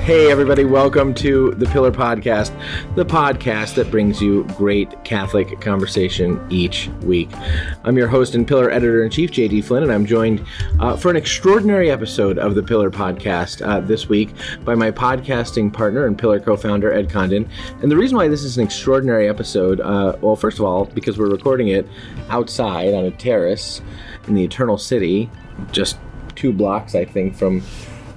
Hey, everybody, welcome to the Pillar Podcast, the podcast that brings you great Catholic conversation each week. I'm your host and Pillar editor in chief, JD Flynn, and I'm joined uh, for an extraordinary episode of the Pillar Podcast uh, this week by my podcasting partner and Pillar co founder, Ed Condon. And the reason why this is an extraordinary episode, uh, well, first of all, because we're recording it outside on a terrace in the Eternal City, just two blocks, I think, from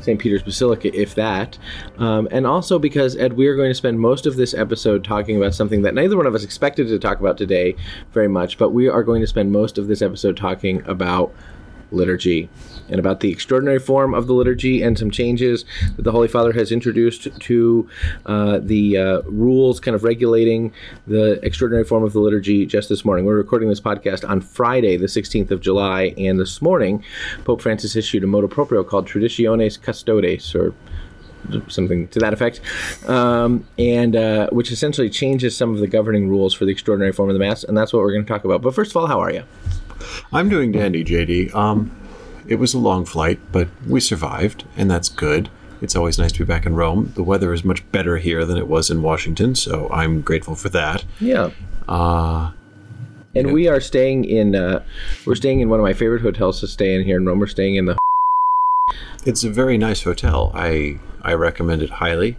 St. Peter's Basilica, if that. Um, and also because, Ed, we are going to spend most of this episode talking about something that neither one of us expected to talk about today very much, but we are going to spend most of this episode talking about liturgy and about the extraordinary form of the liturgy and some changes that the Holy Father has introduced to uh, the uh, rules kind of regulating the extraordinary form of the liturgy just this morning. We're recording this podcast on Friday, the 16th of July, and this morning, Pope Francis issued a motu proprio called Traditionis Custodes, or something to that effect, um, and uh, which essentially changes some of the governing rules for the extraordinary form of the Mass, and that's what we're going to talk about. But first of all, how are you? I'm doing dandy, JD. Um, it was a long flight, but we survived, and that's good. It's always nice to be back in Rome. The weather is much better here than it was in Washington, so I'm grateful for that. Yeah. Uh, And we are staying in. Uh, we're staying in one of my favorite hotels to stay in here in Rome. We're staying in the. it's a very nice hotel. I I recommend it highly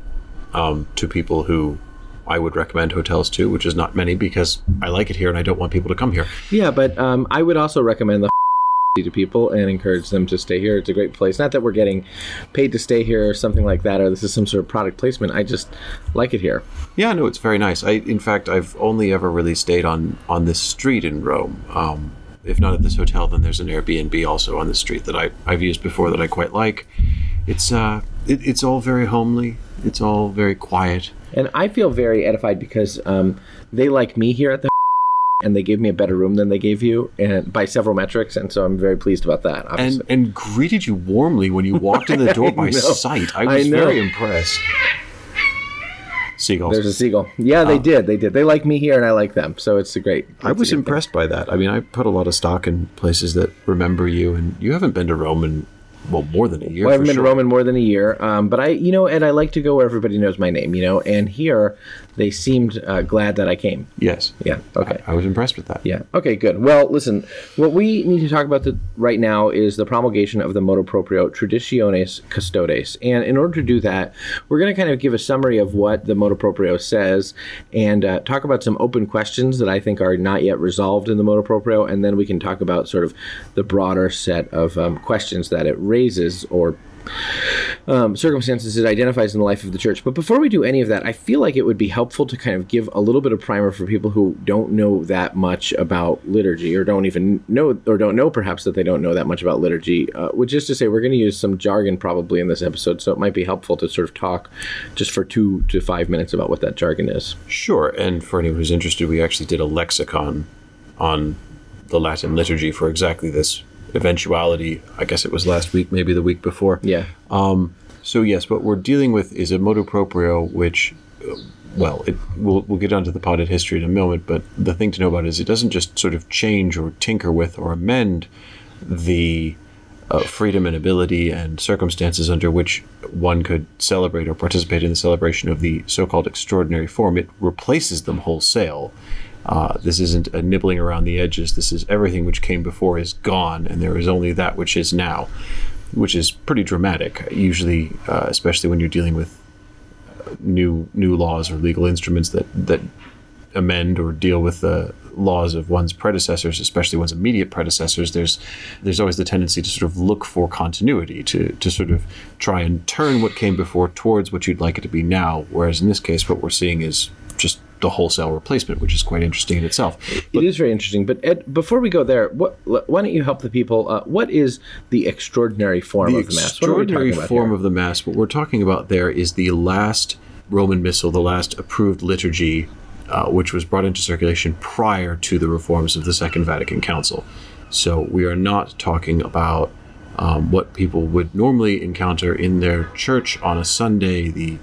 um, to people who I would recommend hotels to, which is not many because I like it here and I don't want people to come here. Yeah, but um, I would also recommend the to people and encourage them to stay here. It's a great place. Not that we're getting paid to stay here or something like that, or this is some sort of product placement. I just like it here. Yeah, no, it's very nice. I, in fact, I've only ever really stayed on on this street in Rome. Um, if not at this hotel, then there's an Airbnb also on the street that I, I've used before that I quite like. It's uh, it, it's all very homely. It's all very quiet. And I feel very edified because um, they like me here at the and they gave me a better room than they gave you and by several metrics and so i'm very pleased about that And obviously. and greeted you warmly when you walked in the door by know. sight. I I was know. very impressed. Seagulls. there's a seagull yeah they did they did they like me here and i like them so it's a great I it's a was good thing. impressed by that. I mean, I put a lot of stock in places that remember you, and you haven't been to Rome in well more than a year. Well, I haven't been sure. to Rome in more than a year, um, but I, you know, and I like to go where everybody knows my name, you know. And here, they seemed uh, glad that I came. Yes. Yeah. Okay. I was impressed with that. Yeah. Okay. Good. Well, listen. What we need to talk about the, right now is the promulgation of the motu proprio Traditionis Custodes, and in order to do that, we're going to kind of give a summary of what the motu proprio says, and uh, talk about some open questions that I think are not yet resolved in the motu proprio, and then we can talk about sort of the broader set of um, questions that it raises or um, circumstances it identifies in the life of the church. But before we do any of that, I feel like it would be helpful to kind of give a little bit of primer for people who don't know that much about liturgy or don't even know or don't know perhaps that they don't know that much about liturgy, uh, which is to say we're going to use some jargon probably in this episode, so it might be helpful to sort of talk just for two to five minutes about what that jargon is. Sure. And for anyone who's interested, we actually did a lexicon on the Latin liturgy for exactly this eventuality. I guess it was last week, maybe the week before. Yeah. So yes, what we're dealing with is a motu proprio, which, uh, well, it, we'll we'll get onto the potted history in a moment. But the thing to know about is it doesn't just sort of change or tinker with or amend the uh, freedom and ability and circumstances under which one could celebrate or participate in the celebration of the so-called extraordinary form. It replaces them wholesale. Uh, this isn't a nibbling around the edges. This is everything which came before is gone, and there is only that which is now, which is pretty dramatic. Usually, uh, especially when you're dealing with uh, new new laws or legal instruments that that amend or deal with the laws of one's predecessors, especially one's immediate predecessors, there's there's always the tendency to sort of look for continuity, to to sort of try and turn what came before towards what you'd like it to be now. Whereas in this case, what we're seeing is just the wholesale replacement, which is quite interesting in itself. it is very interesting. But Ed, before we go there, what, why don't you help the people? Uh, what is the extraordinary form the of the Mass? What Extraordinary form here? of the mass. What we're talking about there is the last Roman Missal, the last approved liturgy, uh, which was brought into circulation prior to the reforms of the Second Vatican Council. So we are not talking about um, what people would normally encounter in their church on a Sunday, the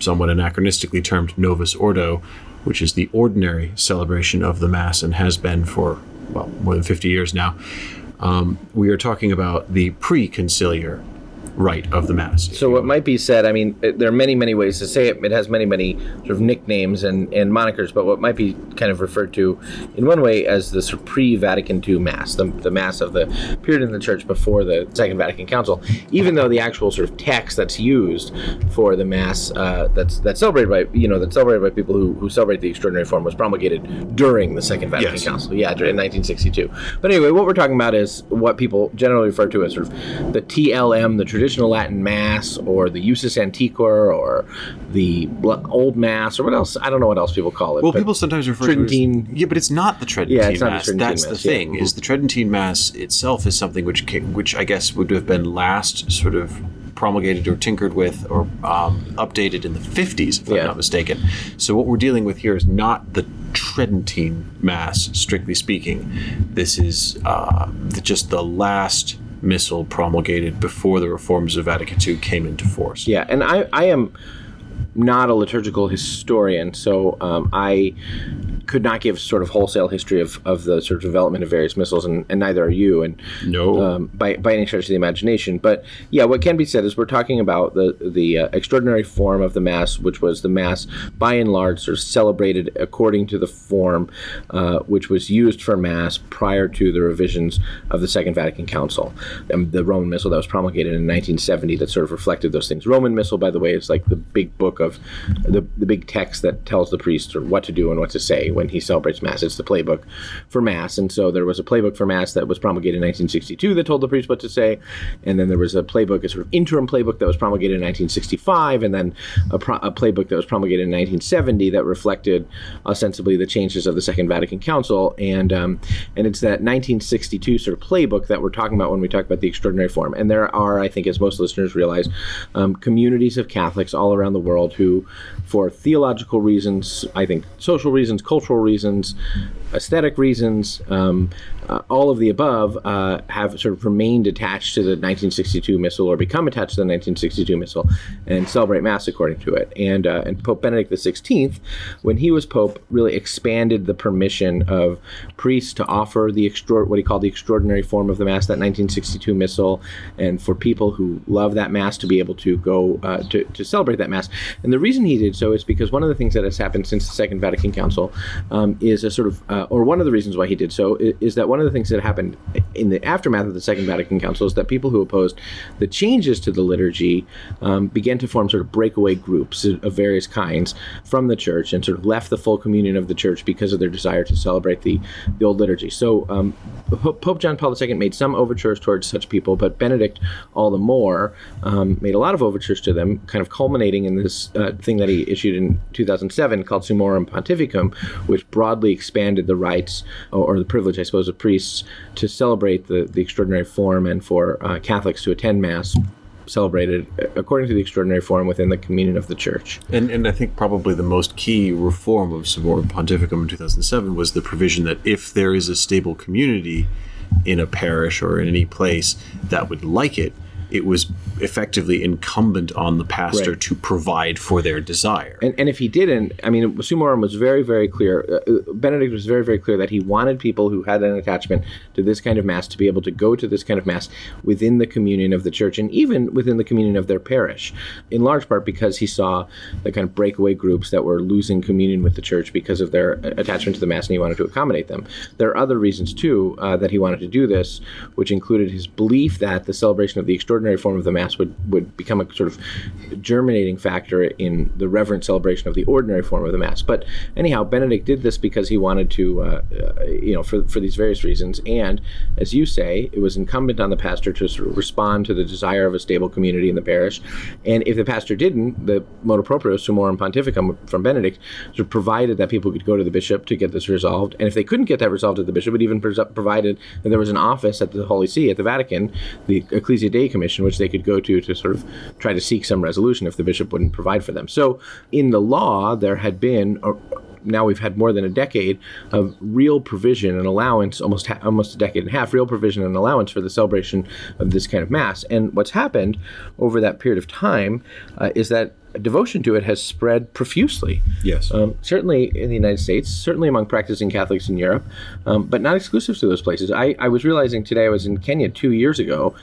somewhat anachronistically termed Novus Ordo, which is the ordinary celebration of the Mass and has been for, well, more than 50 years now. Um, we are talking about the pre conciliar rite of the Mass. So what might be said, I mean, there are many, many ways to say it. It has many, many sort of nicknames and, and monikers, but what might be kind of referred to in one way as the pre-Vatican II Mass, the, the Mass of the period in the Church before the Second Vatican Council, even though the actual sort of text that's used for the Mass uh, that's that's celebrated by you know that's celebrated by people who, who celebrate the extraordinary form was promulgated during the Second Vatican Yes. Council, yeah, in 1962. But anyway, what we're talking about is what people generally refer to as sort of the TLM, the traditional Latin Mass, or the Usus Antiquior, or the Old Mass, or what else? I don't know what else people call it. Well, people sometimes refer Tridentine- to it as, yeah, but it's not the Tridentine Yeah, it's not the Mass. Tridentine That's Mass, the yeah. thing. Is the Tridentine Mass itself is something which which I guess would have been last sort of promulgated or tinkered with or um, updated in the 50s, if Yeah. I'm not mistaken. So what we're dealing with here is not the Tridentine Mass, strictly speaking. This is uh, the, just the last missal promulgated before the reforms of Vatican II came into force. Yeah, and I, I am not a liturgical historian, so um, I could not give sort of wholesale history of, of the sort of development of various missals, and, and neither are you. And No. um, by, by any stretch of the imagination. But yeah, what can be said is we're talking about the the uh, extraordinary form of the mass, which was the mass by and large sort of celebrated according to the form uh, which was used for mass prior to the revisions of the Second Vatican Council, um, the Roman Missal that was promulgated in 1970 that sort of reflected those things. Roman Missal, by the way, is like the big book of the the big text that tells the priest or what to do and what to say when he celebrates mass. It's the playbook for mass, and so there was a playbook for mass that was promulgated in 1962 that told the priest what to say, and then there was a playbook, a sort of interim playbook that was promulgated in 1965, and then a, pro- a playbook that was promulgated in 1970 that reflected ostensibly the changes of the Second Vatican Council, and um, and it's that 1962 sort of playbook that we're talking about when we talk about the extraordinary form. And there are, I think, as most listeners realize, um, communities of Catholics all around the world who, for theological reasons, I think social reasons, cultural reasons, aesthetic reasons, um, uh, all of the above, uh, have sort of remained attached to the 1962 Missal or become attached to the 1962 Missal and celebrate Mass according to it. And uh, and Pope Benedict XVI, when he was Pope, really expanded the permission of priests to offer the extra what he called the extraordinary form of the Mass, that 1962 Missal, and for people who love that Mass to be able to go uh, to, to celebrate that Mass. And the reason he did so is because one of the things that has happened since the Second Vatican Council um, is a sort of, uh, or one of the reasons why he did so is, is that one of the things that happened in the aftermath of the Second Vatican Council is that people who opposed the changes to the liturgy um, began to form sort of breakaway groups of various kinds from the church and sort of left the full communion of the church because of their desire to celebrate the, the old liturgy. So um, Pope John Paul II made some overtures towards such people, but Benedict all the more um, made a lot of overtures to them, kind of culminating in this uh, thing that he issued in 2007 called Summorum Pontificum, which broadly expanded the rights or, or the privilege, I suppose, of priests to celebrate the, the extraordinary form and for uh, Catholics to attend Mass celebrated according to the extraordinary form within the communion of the church. And, and I think probably the most key reform of Summorum Pontificum in 2007 was the provision that if there is a stable community in a parish or in any place that would like it, it was effectively incumbent on the pastor Right. to provide for their desire. And, and if he didn't, I mean, Summorum was very, very clear. Uh, uh, Benedict was very, very clear that he wanted people who had an attachment to this kind of mass to be able to go to this kind of mass within the communion of the church and even within the communion of their parish, in large part because he saw the kind of breakaway groups that were losing communion with the church because of their uh, attachment to the mass, and he wanted to accommodate them. There are other reasons too uh, that he wanted to do this, which included his belief that the celebration of the extraordinary form of the mass would would become a sort of germinating factor in the reverent celebration of the ordinary form of the mass. But anyhow, Benedict did this because he wanted to, uh, uh, you know, for, for these various reasons. And as you say, it was incumbent on the pastor to sort of respond to the desire of a stable community in the parish. And if the pastor didn't, the motu proprio summorum pontificum from Benedict sort of provided that people could go to the bishop to get this resolved. And if they couldn't get that resolved at the bishop, it even provided that there was an office at the Holy See at the Vatican, the Ecclesia Dei Commission, which they could go to to sort of try to seek some resolution if the bishop wouldn't provide for them. So in the law, there had been. Or, now we've had more than a decade of real provision and allowance, almost ha- almost a decade and a half, real provision and allowance for the celebration of this kind of mass. And what's happened over that period of time uh, is that devotion to it has spread profusely. Yes. Um, certainly in the United States, certainly among practicing Catholics in Europe, um, but not exclusive to those places. I, I was realizing today I was in Kenya two years ago.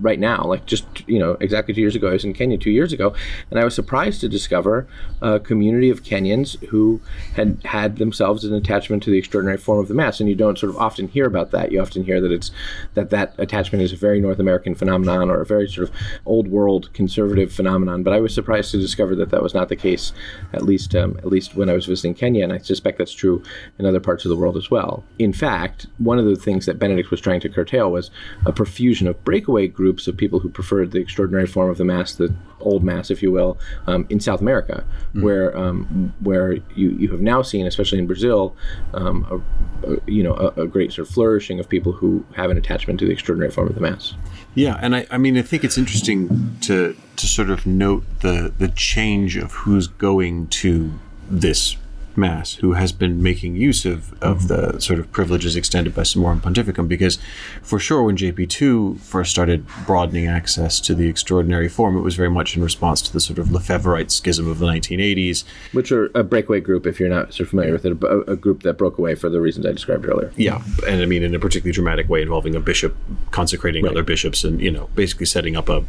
Right now, like just you know exactly two years ago. I was in Kenya two years ago, and I was surprised to discover a community of Kenyans who had had themselves an attachment to the extraordinary form of the mass. And you don't sort of often hear about that. You often hear that it's that that attachment is a very North American phenomenon or a very sort of old world conservative phenomenon. But I was surprised to discover that that was not the case, at least um, at least when I was visiting Kenya, and I suspect that's true in other parts of the world as well. In fact, one of the things that Benedict was trying to curtail was a profusion of breakaway groups of people who preferred the extraordinary form of the mass, the old mass, if you will, um, in South America, mm. where um, where you, you have now seen, especially in Brazil, um, a, a, you know a, a, great sort of flourishing of people who have an attachment to the extraordinary form of the mass. Yeah, and I, I mean I think it's interesting to to sort of note the the change of who's going to this Mass, who has been making use of, of the sort of privileges extended by Summorum Pontificum, because for sure, when JP2 first started broadening access to the extraordinary form, it was very much in response to the sort of Lefebvreite schism of the 1980s. Which are a breakaway group, if you're not of familiar with it, a, a group that broke away for the reasons I described earlier. Yeah, and I mean, in a particularly dramatic way involving a bishop consecrating right. other bishops and, you know, basically setting up a,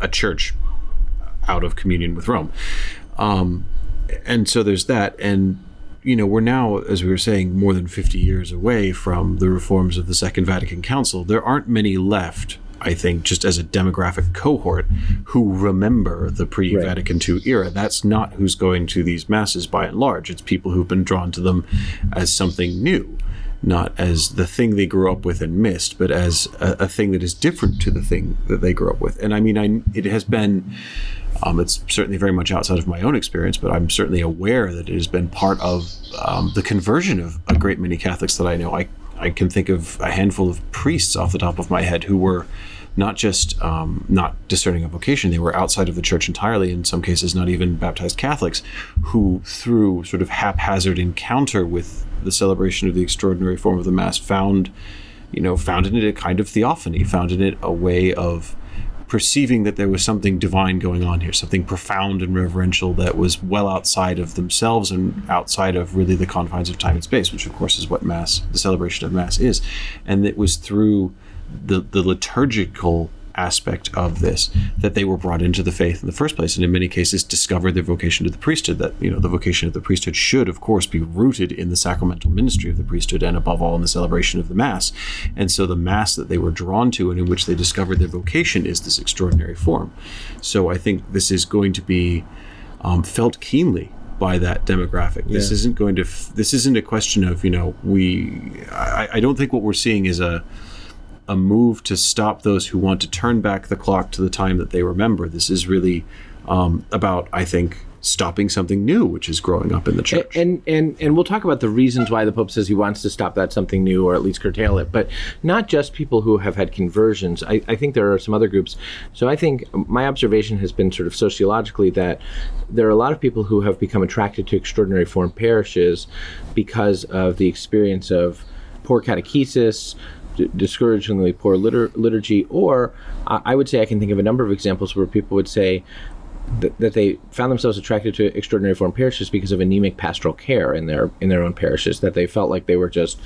a church out of communion with Rome. Um, and so there's that. And you know, we're now, as we were saying, more than 50 years away from the reforms of the Second Vatican Council. There aren't many left, I think, just as a demographic cohort who remember the pre Vatican II era. That's not who's going to these masses by and large. It's people who've been drawn to them as something new not as the thing they grew up with and missed, but as a, a, thing that is different to the thing that they grew up with. And I mean, I, it has been um, it's certainly very much outside of my own experience, but I'm certainly aware that it has been part of um, the conversion of a great many Catholics that I know. I, I can think of a handful of priests off the top of my head who were not just um, not discerning a vocation, they were outside of the church entirely, in some cases, not even baptized Catholics, who, through sort of haphazard encounter with the celebration of the extraordinary form of the Mass, found, you know, found in it a kind of theophany, found in it a way of perceiving that there was something divine going on here, something profound and reverential that was well outside of themselves and outside of really the confines of time and space, which of course is what Mass, the celebration of Mass is. And it was through the, the liturgical aspect of this that they were brought into the faith in the first place and in many cases discovered their vocation to the priesthood that you know the vocation of the priesthood should of course be rooted in the sacramental ministry of the priesthood and above all in the celebration of the mass and so the mass that they were drawn to and in which they discovered their vocation is this extraordinary form so i think this is going to be um, felt keenly by that demographic. This isn't going to. F- this isn't a question of you know we. I, I, don't think what we're seeing is a a move to stop those who want to turn back the clock to the time that they remember. This is really um, about, I think, stopping something new, which is growing up in the church. And, and and we'll talk about the reasons why the Pope says he wants to stop that something new or at least curtail it. But not just people who have had conversions. I, I think there are some other groups. So I think my observation has been sort of sociologically that there are a lot of people who have become attracted to extraordinary form parishes because of the experience of poor catechesis, discouragingly poor litur- liturgy, or uh, I would say I can think of a number of examples where people would say that, that they found themselves attracted to extraordinary form parishes because of anemic pastoral care in their in their own parishes. That they felt like they were just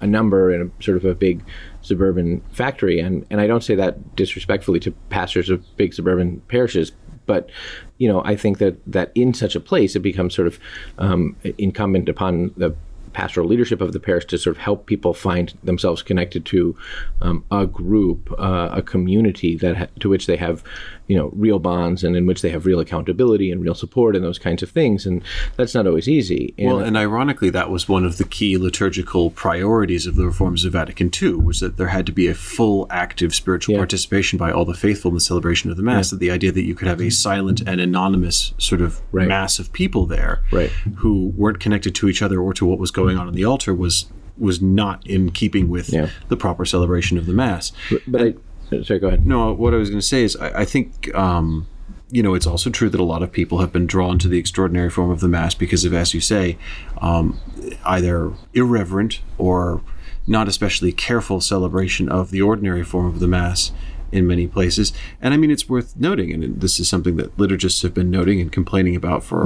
a number in a sort of a big suburban factory. And and I don't say that disrespectfully to pastors of big suburban parishes, but you know I think that that in such a place it becomes sort of um, incumbent upon the pastoral leadership of the parish to sort of help people find themselves connected to um, a group, uh, a community that ha- to which they have you know real bonds and in which they have real accountability and real support and those kinds of things and that's not always easy and well and ironically that was one of the key liturgical priorities of the reforms of vatican ii was that there had to be a full active spiritual yeah. participation by all the faithful in the celebration of the mass yeah. that the idea that you could have a silent and anonymous sort of right. mass of people there right. who weren't connected to each other or to what was going on in the altar was was not in keeping with yeah. the proper celebration of the mass but, but I, Sorry, go ahead. No, what I was going to say is I, I think. Um, you know, it's also true that a lot of people have been drawn to the extraordinary form of the Mass because of, as you say, um, either irreverent or not especially careful celebration of the ordinary form of the Mass in many places. And I mean, it's worth noting, and this is something that liturgists have been noting and complaining about for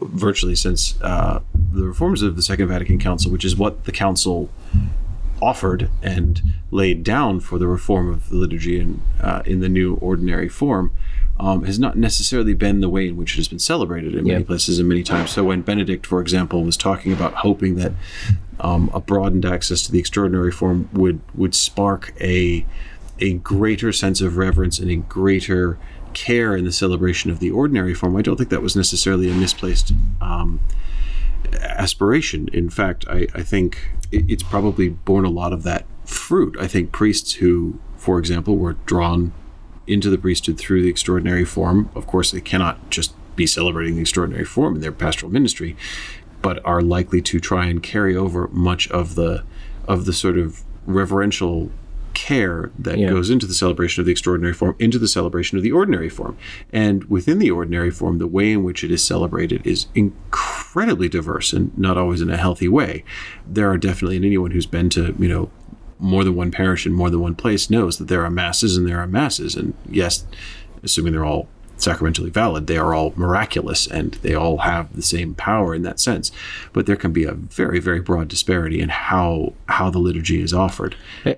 virtually since uh, the reforms of the Second Vatican Council, which is what the Council offered and laid down for the reform of the liturgy in, uh, in the new ordinary form um, has not necessarily been the way in which it has been celebrated in many Yeah. places and many times. So when Benedict, for example, was talking about hoping that um, a broadened access to the extraordinary form would would spark a a greater sense of reverence and a greater care in the celebration of the ordinary form, I don't think that was necessarily a misplaced um, aspiration. In fact, I, I think it's probably borne a lot of that fruit. I think priests who, for example, were drawn into the priesthood through the extraordinary form, of course, they cannot just be celebrating the extraordinary form in their pastoral ministry, but are likely to try and carry over much of the of the sort of reverential care that Yeah. goes into the celebration of the extraordinary form into the celebration of the ordinary form. And within the ordinary form, the way in which it is celebrated is incredibly diverse and not always in a healthy way. There are definitely, and anyone who's been to, you know, more than one parish in more than one place knows that there are masses and there are masses. And yes, assuming they're all sacramentally valid, they are all miraculous and they all have the same power in that sense. But there can be a very, very broad disparity in how how the liturgy is offered.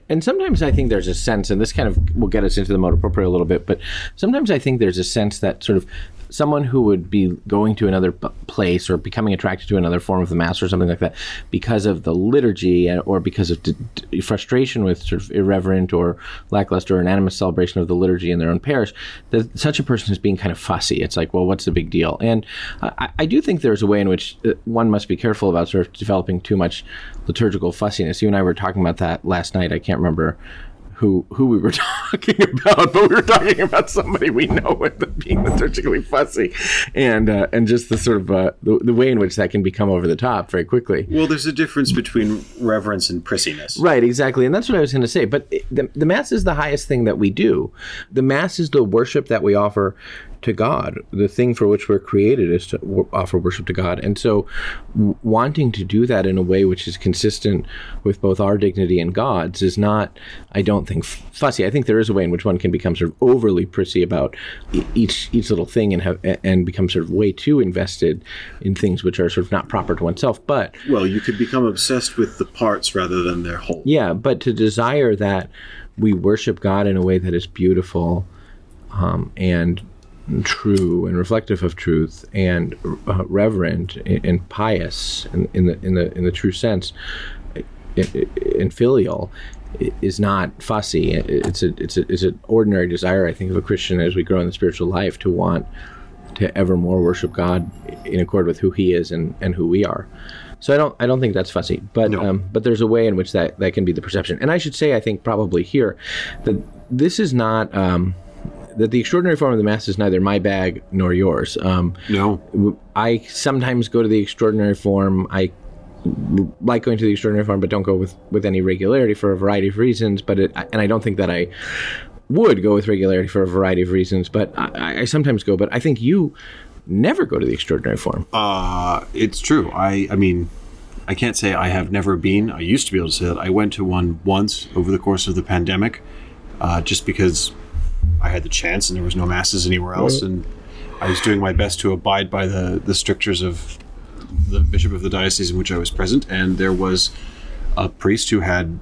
And sometimes I think there's a sense, and this kind of will get us into the motu proprio a little bit, but sometimes I think there's a sense that sort of someone who would be going to another place or becoming attracted to another form of the mass or something like that because of the liturgy or because of d- d- frustration with sort of irreverent or lackluster or inanimate celebration of the liturgy in their own parish, that such a person is being kind of fussy. It's like, well, what's the big deal? And I, I do think there's a way in which uh, one must be careful about sort of developing too much liturgical fussiness. You and I were talking about that last night. I can't remember who who we were talking about, but we were talking about somebody we know with being liturgically fussy, and uh, and just the sort of uh, the, the way in which that can become over the top very quickly. Well, there's a difference between reverence and prissiness. Right, exactly, and that's what I was going to say. But the, the mass is the highest thing that we do. The mass is the worship that we offer to God. The thing for which we're created is to w- offer worship to God, and so w- wanting to do that in a way which is consistent with both our dignity and God's is not, I don't think, f- fussy. I think there is a way in which one can become sort of overly prissy about e- each each little thing and have and become sort of way too invested in things which are sort of not proper to oneself. But Well, you could become obsessed with the parts rather than their whole. yeah, but to desire that we worship God in a way that is beautiful um, and true and reflective of truth and uh, reverent and, and pious in, in the in the in the true sense and filial is not fussy. It's a it's a it's an ordinary desire I think of a Christian as we grow in the spiritual life to want to ever more worship God in accord with who He is and, and who we are. So I don't I don't think that's fussy, but um, but there's a way in which that that can be the perception. And I should say I think probably here that this is not um, that the extraordinary form of the mass is neither my bag nor yours. Um, No. I sometimes go to the extraordinary form. I like going to the extraordinary form, but don't go with with any regularity for a variety of reasons. But it, and I don't think that I would go with regularity for a variety of reasons. But I, I sometimes go. But I think you never go to the extraordinary form. Uh, it's true. I, I mean, I can't say I have never been. I used to be able to say that. I went to one once over the course of the pandemic, uh, just because I had the chance and there was no masses anywhere else, and I was doing my best to abide by the the strictures of the bishop of the diocese in which I was present, and there was a priest who had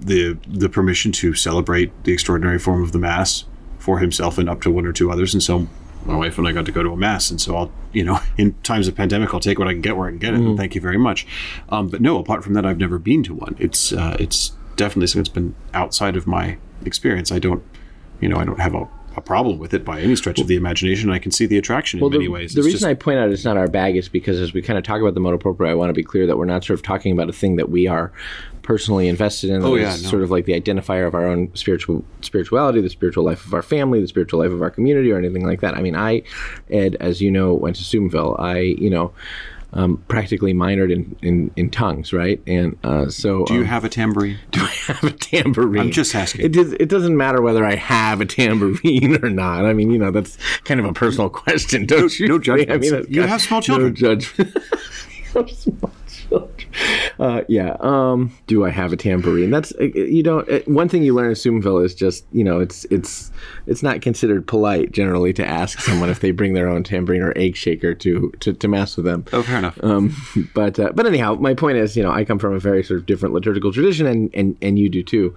the the permission to celebrate the extraordinary form of the mass for himself and up to one or two others, and so my wife and I got to go to a mass, and so I'll you know in times of pandemic I'll take what I can get where I can get it. And thank you very much. Um, but no, apart from that, I've never been to one. It's uh, it's definitely something that's been outside of my experience. I don't you know I don't have a, a problem with it by any stretch of the imagination. I can see the attraction in many the, ways. The It's reason just- I point out it's not our bag is because as we kind of talk about the motu proprio, I want to be clear that we're not sort of talking about a thing that we are personally invested in. Oh, yeah, no. sort of like the identifier of our own spiritual spirituality, the spiritual life of our family, the spiritual life of our community, or anything like that. I mean, I, Ed, as you know, went to Steubenville. I, you know. Um, practically minored in, in, in tongues, right? And uh, so, do you um, have a tambourine? do I have a tambourine? I'm just asking. It, does, it doesn't matter whether I have a tambourine or not. I mean, you know, that's kind of a personal question, don't you? no think? I mean, You have small children. No judgment. Uh, yeah. Um, do I have a tambourine? That's uh, you don't. Uh, one thing you learn in Steubenville is just you know it's it's it's not considered polite generally to ask someone if they bring their own tambourine or egg shaker to to, to mess with them. Oh, fair enough. Um, but uh, but anyhow, my point is, you know, I come from a very sort of different liturgical tradition, and and, and you do too,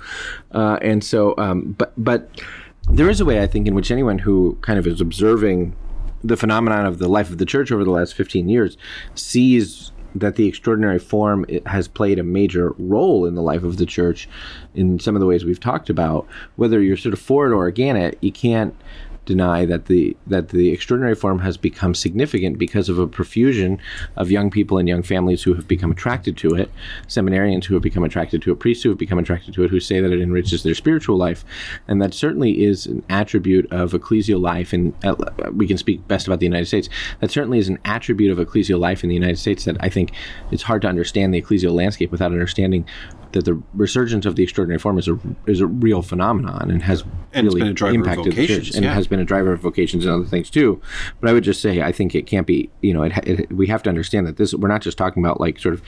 uh, and so um, but but there is a way I think in which anyone who kind of is observing the phenomenon of the life of the church over the last 15 years sees that the extraordinary form has played a major role in the life of the church in some of the ways we've talked about. Whether you're sort of for it or against it, you can't deny that the that the extraordinary form has become significant because of a profusion of young people and young families who have become attracted to it, seminarians who have become attracted to it, priests who have become attracted to it, who say that it enriches their spiritual life, and that certainly is an attribute of ecclesial life. And uh, we can speak best about the United States. That certainly is an attribute of ecclesial life in the United States that I think it's hard to understand the ecclesial landscape without understanding that the resurgence of the extraordinary form is a is a real phenomenon and has and really impacted the church and yeah. has been a driver of vocations and other things too. But I would just say I think it can't be you know it, it, we have to understand that this we're not just talking about like sort of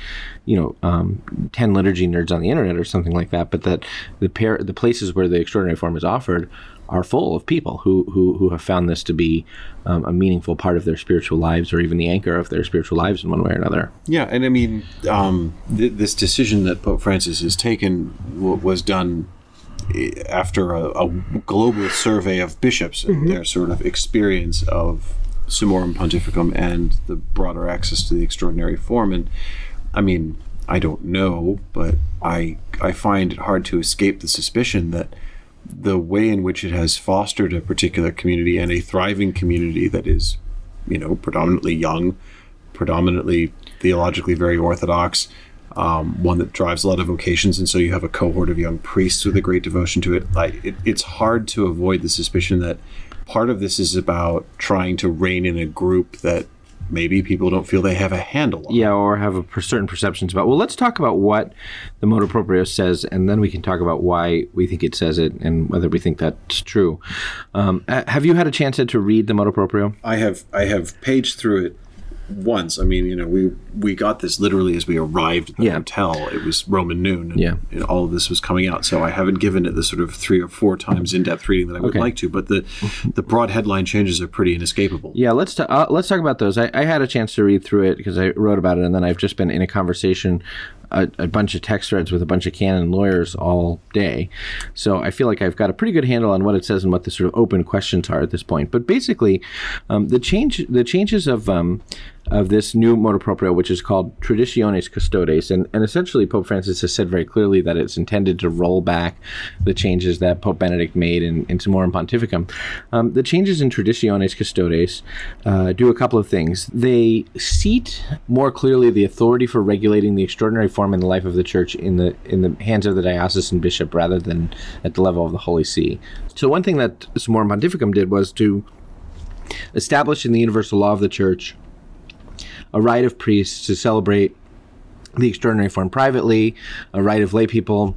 you know um, ten liturgy nerds on the internet or something like that, but that the pair the places where the extraordinary form is offered are full of people who who, who have found this to be um, a meaningful part of their spiritual lives or even the anchor of their spiritual lives in one way or another. Yeah, and I mean, um, th- this decision that Pope Francis has taken w- was done eh, after a, a, global survey of bishops and mm-hmm. their sort of experience of Summorum Pontificum and the broader access to the extraordinary form. And I mean, I don't know, but I I find it hard to escape the suspicion that the way in which it has fostered a particular community and a thriving community that is, you know, predominantly young, predominantly theologically very orthodox, um, one that drives a lot of vocations, and so you have a cohort of young priests with a great devotion to it. Like it, it's hard to avoid the suspicion that part of this is about trying to rein in a group that maybe people don't feel they have a handle on. Yeah, or have a certain perceptions about. Well, let's talk about what the motu proprio says, and then we can talk about why we think it says it and whether we think that's true. Um, have you had a chance to read the motu proprio? I have. I have paged through it once. I mean, you know, we we got this literally as we arrived at the yeah. hotel. It was Roman noon. And, yeah, and all of this was coming out. So I haven't given it the sort of three or four times in depth reading that I would okay. like to. But the the broad headline changes are pretty inescapable. Yeah, let's uh, let's talk about those. I, I, had a chance to read through it because I wrote about it, and then I've just been in a conversation a, a, bunch of text threads with a bunch of canon lawyers all day. So I feel like I've got a pretty good handle on what it says and what the sort of open questions are at this point. But basically, um, the change the changes of um, of this new motu proprio, which is called Traditionis Custodes. And, and essentially, Pope Francis has said very clearly that it's intended to roll back the changes that Pope Benedict made in, in Summorum Pontificum. Um, the changes in Traditionis Custodes uh, do a couple of things. They seat more clearly the authority for regulating the extraordinary form in the life of the church in the in the hands of the diocesan bishop rather than at the level of the Holy See. So one thing that Summorum Pontificum did was to establish in the universal law of the church a right of priests to celebrate the extraordinary form privately, a right of lay people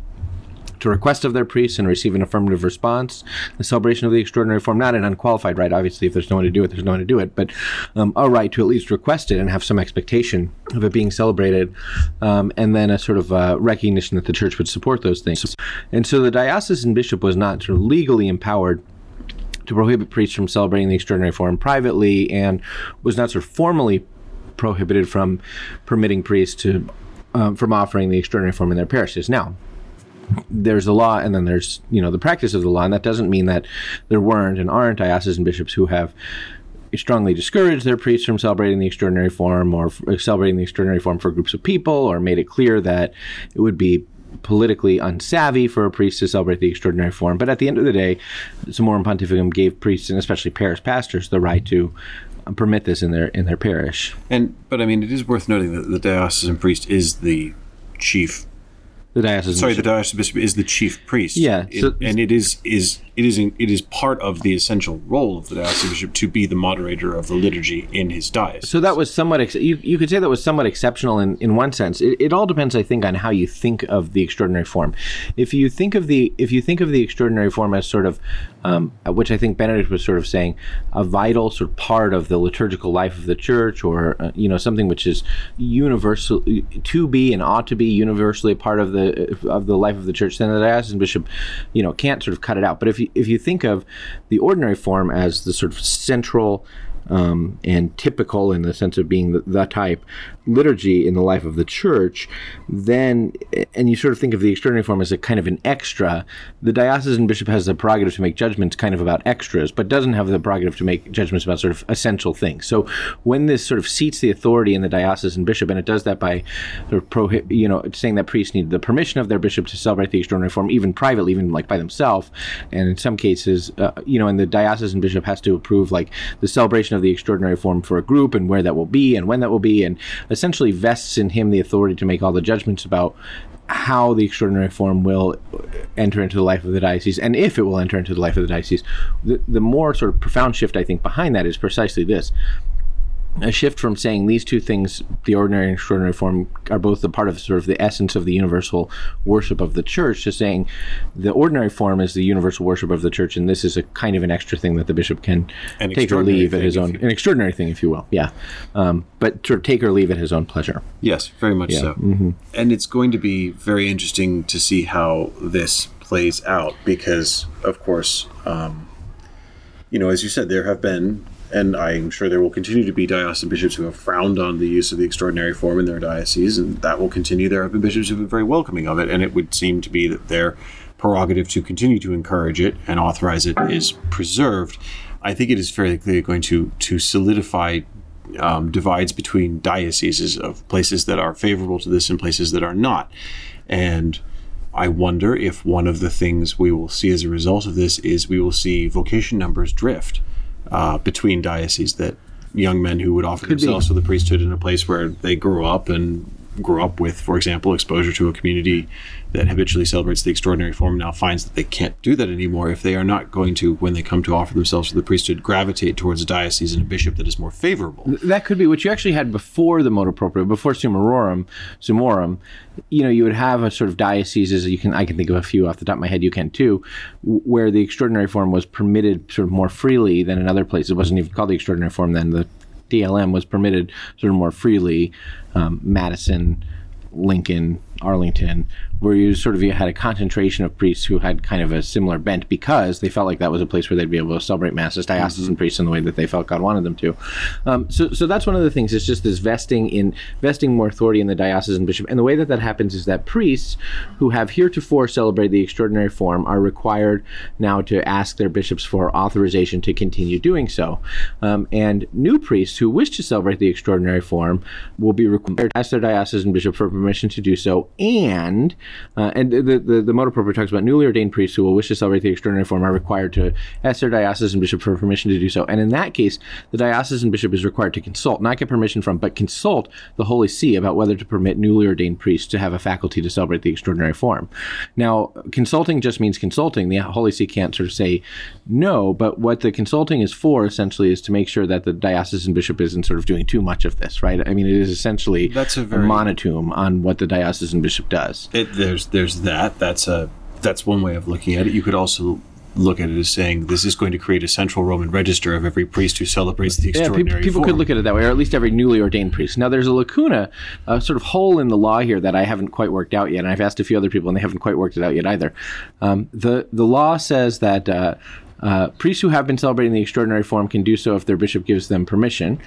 to request of their priests and receive an affirmative response. The celebration of the extraordinary form, not an unqualified right, obviously, if there's no one to do it, there's no one to do it, but um, a right to at least request it and have some expectation of it being celebrated, um, and then a sort of uh, recognition that the church would support those things. And so the diocesan bishop was not sort of legally empowered to prohibit priests from celebrating the extraordinary form privately and was not sort of formally prohibited from permitting priests to um, from offering the extraordinary form in their parishes. Now, there's the law, and then there's you know the practice of the law, and that doesn't mean that there weren't and aren't diocesan bishops who have strongly discouraged their priests from celebrating the extraordinary form or celebrating the extraordinary form for groups of people, or made it clear that it would be politically unsavvy for a priest to celebrate the extraordinary form. But at the end of the day, Summorum Pontificum gave priests and especially parish pastors the right to permit this in their in their parish. And but I mean, it is worth noting that the diocesan priest is the chief. The diocesan. Sorry, bishop. the diocesan bishop is the chief priest. Yeah, so, and it is is it is in, it is part of the essential role of the diocesan bishop to be the moderator of the liturgy in his diocese. So that was somewhat ex- you, you could say that was somewhat exceptional in, in one sense. It, it all depends, I think, on how you think of the extraordinary form. If you think of the if you think of the extraordinary form as sort of um, which I think Benedict was sort of saying, a vital sort of part of the liturgical life of the church, or uh, you know something which is universal to be and ought to be universally a part of the of the life of the church. Then the diocesan bishop, you know, can't sort of cut it out. But if you if you think of the ordinary form as the sort of central um, and typical in the sense of being the, the, type liturgy in the life of the church, then, and you sort of think of the extraordinary form as a kind of an extra, the diocesan bishop has the prerogative to make judgments kind of about extras, but doesn't have the prerogative to make judgments about sort of essential things. So when this sort of seats the authority in the diocesan bishop, and it does that by sort of prohibit, you know, saying that priests need the permission of their bishop to celebrate the extraordinary form, even privately, even like by themselves, and in some cases, uh, you know, and the diocesan bishop has to approve like the celebration of the extraordinary form for a group and where that will be and when that will be, and essentially vests in him the authority to make all the judgments about how the extraordinary form will enter into the life of the diocese and if it will enter into the life of the diocese. The, the more sort of profound shift I think behind that is precisely this a shift from saying these two things, the ordinary and extraordinary form, are both a part of sort of the essence of the universal worship of the church, to saying the ordinary form is the universal worship of the church, and this is a kind of an extra thing that the bishop can an take or leave at his own, you, an extraordinary thing, if you will, yeah, um, but sort of take or leave at his own pleasure. Yes, very much yeah. so. Mm-hmm. And it's going to be very interesting to see how this plays out because, of course, um, you know, as you said, there have been and I'm sure there will continue to be diocesan bishops who have frowned on the use of the extraordinary form in their diocese, and that will continue. There have been bishops who have been very welcoming of it, and it would seem to be that their prerogative to continue to encourage it and authorize it is preserved. I think it is fairly clearly going to to solidify um, divides between dioceses of places that are favorable to this and places that are not, and. I wonder if one of the things we will see as a result of this is we will see vocation numbers drift uh, between dioceses that young men who would offer Could themselves be. to the priesthood in a place where they grew up and grew up with, for example, exposure to a community that habitually celebrates the extraordinary form now finds that they can't do that anymore if they are not going to, when they come to offer themselves to the priesthood, gravitate towards a diocese and a bishop that is more favorable. That could be what you actually had before the motu proprio, before summorum, summorum. You know, you would have a sort of dioceses. You can, I can think of a few off the top of my head. You can too, where the extraordinary form was permitted sort of more freely than in other places. It wasn't even called the extraordinary form then. The TLM was permitted sort of more freely. Um, Madison, Lincoln, Arlington, where you sort of you had a concentration of priests who had kind of a similar bent because they felt like that was a place where they'd be able to celebrate mass as diocesan mm-hmm. priests in the way that they felt God wanted them to. Um, so, so that's one of the things. It's just this vesting in vesting more authority in the diocesan bishop, and the way that that happens is that priests who have heretofore celebrated the extraordinary form are required now to ask their bishops for authorization to continue doing so, um, and new priests who wish to celebrate the extraordinary form will be required to ask their diocesan bishop for permission to do so, and uh, and the, the, the motu proprio talks about newly ordained priests who will wish to celebrate the extraordinary form are required to ask their diocesan bishop for permission to do so. And in that case, the diocesan bishop is required to consult, not get permission from, but consult the Holy See about whether to permit newly ordained priests to have a faculty to celebrate the extraordinary form. Now, consulting just means consulting. The Holy See can't sort of say no, but what the consulting is for essentially is to make sure that the diocesan bishop isn't sort of doing too much of this, right? I mean, it is essentially That's a, very, a monitum on what the diocesan bishop does. It, there's there's that. That's a that's one way of looking at it. You could also look at it as saying this is going to create a central Roman register of every priest who celebrates the extraordinary. Yeah, people, people could look at it that way, or at least every newly ordained priest. Now, there's a lacuna, a sort of hole in the law here that I haven't quite worked out yet, and I've asked a few other people, and they haven't quite worked it out yet either. Um, the the law says that. Uh, uh, priests who have been celebrating the extraordinary form can do so if their bishop gives them permission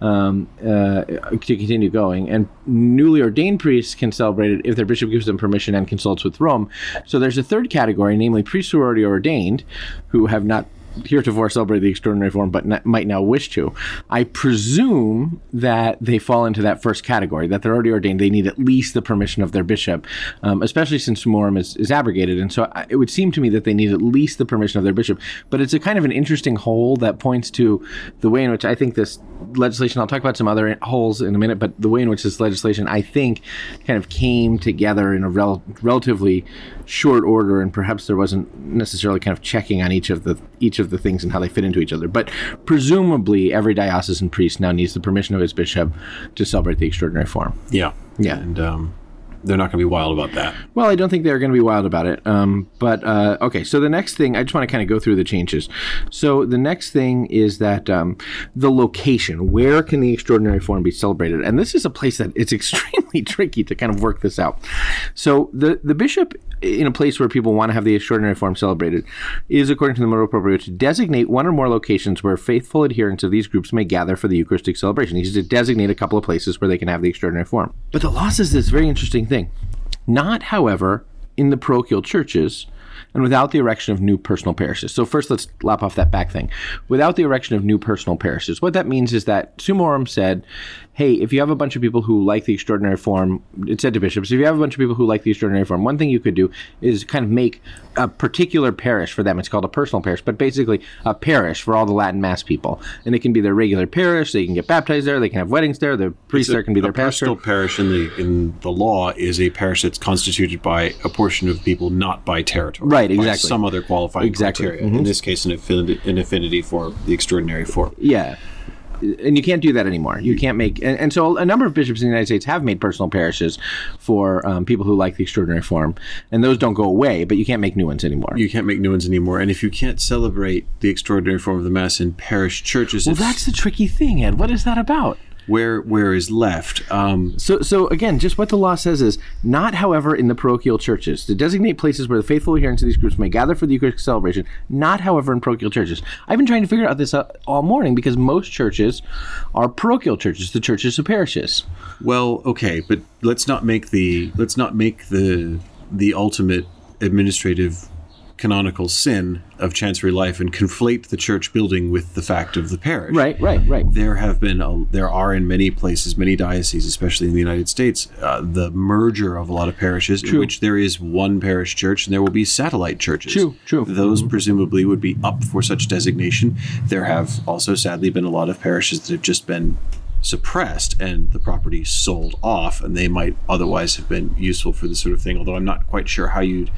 um, uh, to continue going. And newly ordained priests can celebrate it if their bishop gives them permission and consults with Rome. So there's a third category, namely priests who are already ordained, who have not heretofore celebrated the extraordinary form, but might now wish to. I presume that they fall into that first category, that they're already ordained. They need at least the permission of their bishop, um, especially since Summorum is, is abrogated. And so I, it would seem to me that they need at least the permission of their bishop. But it's a kind of an interesting hole that points to the way in which I think this legislation, I'll talk about some other holes in a minute, but the way in which this legislation, I think, kind of came together in a rel- relatively short order, and perhaps there wasn't necessarily kind of checking on each of the each of the things and how they fit into each other. But presumably, every diocesan priest now needs the permission of his bishop to celebrate the extraordinary form. Yeah. Yeah. And um, they're not going to be wild about that. Well, I don't think they're going to be wild about it. Um, but uh, okay, so the next thing, I just want to kind of go through the changes. So the next thing is that um, the location. Where can the extraordinary form be celebrated? And this is a place that it's extremely tricky to kind of work this out. So the the bishop in a place where people want to have the extraordinary form celebrated is, according to the motu proprio, to designate one or more locations where faithful adherents of these groups may gather for the Eucharistic celebration. He's to designate a couple of places where they can have the extraordinary form. But the law says this very interesting thing. Not, however, in the parochial churches and without the erection of new personal parishes. So first let's lop off that back thing. Without the erection of new personal parishes. What that means is that Summorum said, hey, if you have a bunch of people who like the extraordinary form, it said to bishops, if you have a bunch of people who like the extraordinary form, one thing you could do is kind of make a particular parish for them. It's called a personal parish, but basically a parish for all the Latin Mass people. And it can be their regular parish. They can get baptized there. They can have weddings there. The priest there can be their pastor. personal parish in the in the law is a parish that's constituted by a portion of people, not by territory. Right, exactly. some other qualifying Exactly. Mm-hmm. criteria. In this case, an affinity, an affinity for the extraordinary form. Yeah. And you can't do that anymore. You can't make, and, and so a number of bishops in the United States have made personal parishes for um, people who like the extraordinary form, and those don't go away. But you can't make new ones anymore. You can't make new ones anymore, and if you can't celebrate the extraordinary form of the Mass in parish churches, well, that's the tricky thing, Ed. What is that about? Where where is left. Um, So, so again, just what the law says is not, however, in the parochial churches to designate places where the faithful adherents of these groups may gather for the Eucharistic celebration. Not, however, in parochial churches. I've been trying to figure out this uh, all morning because most churches are parochial churches, the churches of parishes. Well, okay, but let's not make the let's not make the the ultimate administrative canonical sin of chancery life and conflate the church building with the fact of the parish. Right, right, right. There have been a, there are in many places, many dioceses, especially in the United States, uh, the merger of a lot of parishes in which there is one parish church and there will be satellite churches. True, true. Those presumably would be up for such designation. There have also sadly been a lot of parishes that have just been suppressed and the property sold off and they might otherwise have been useful for this sort of thing although i'm not quite sure how you'd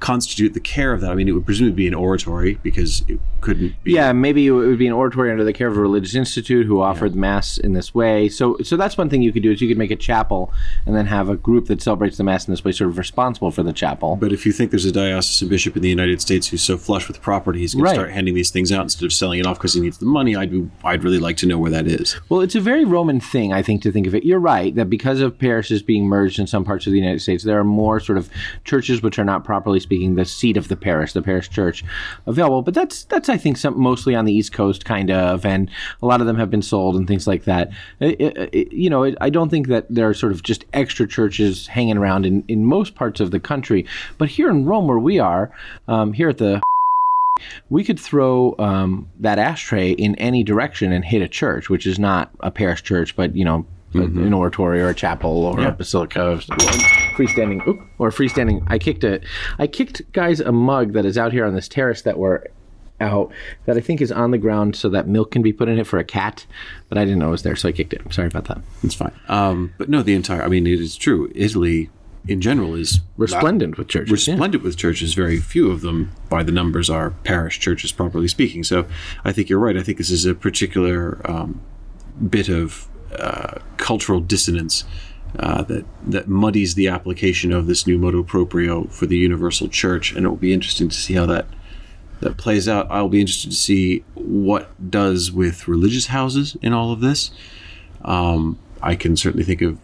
constitute the care of that i mean it would presumably be an oratory because it couldn't be Yeah, maybe it would be an oratory under the care of a religious institute who offered mass in this way. So, so that's one thing you could do is you could make a chapel and then have a group that celebrates the mass in this way, sort of responsible for the chapel. but if you think there's a diocesan bishop in the United States who's so flush with property he's going Right. to start handing these things out instead of selling it off because he needs the money, I'd be, I'd really like to know where that is. Well, it's a very Roman thing, I think, to think of it. You're right that because of parishes being merged in some parts of the United States, there are more sort of churches which are not properly speaking the seat of the parish, the parish church, available. But that's that's I think some mostly on the East Coast, kind of, and a lot of them have been sold and things like that. It- it- you know, it, I don't think that there are sort of just extra churches hanging around in in most parts of the country. But here in Rome, where we are, um, here at the we could throw um, that ashtray in any direction and hit a church, which is not a parish church, but you know, a- an oratory or a chapel or a basilica, or freestanding, or freestanding. I kicked a, I kicked guys a mug that is out here on this terrace that we're out that I think is on the ground so that milk can be put in it for a cat, but I didn't know it was there, so I kicked it. Sorry about that. It's fine. Um, but no, the entire, I mean, it is true. Italy in general is Resplendent with churches. yeah. resplendent with churches. Very few of them, by the numbers, are parish churches, properly speaking. So I think you're right. I think this is a particular um, bit of uh, cultural dissonance uh, that that muddies the application of this new motu proprio for the universal church, and it will be interesting to see how that that plays out. I'll be interested to see what does with religious houses in all of this. Um, I can certainly think of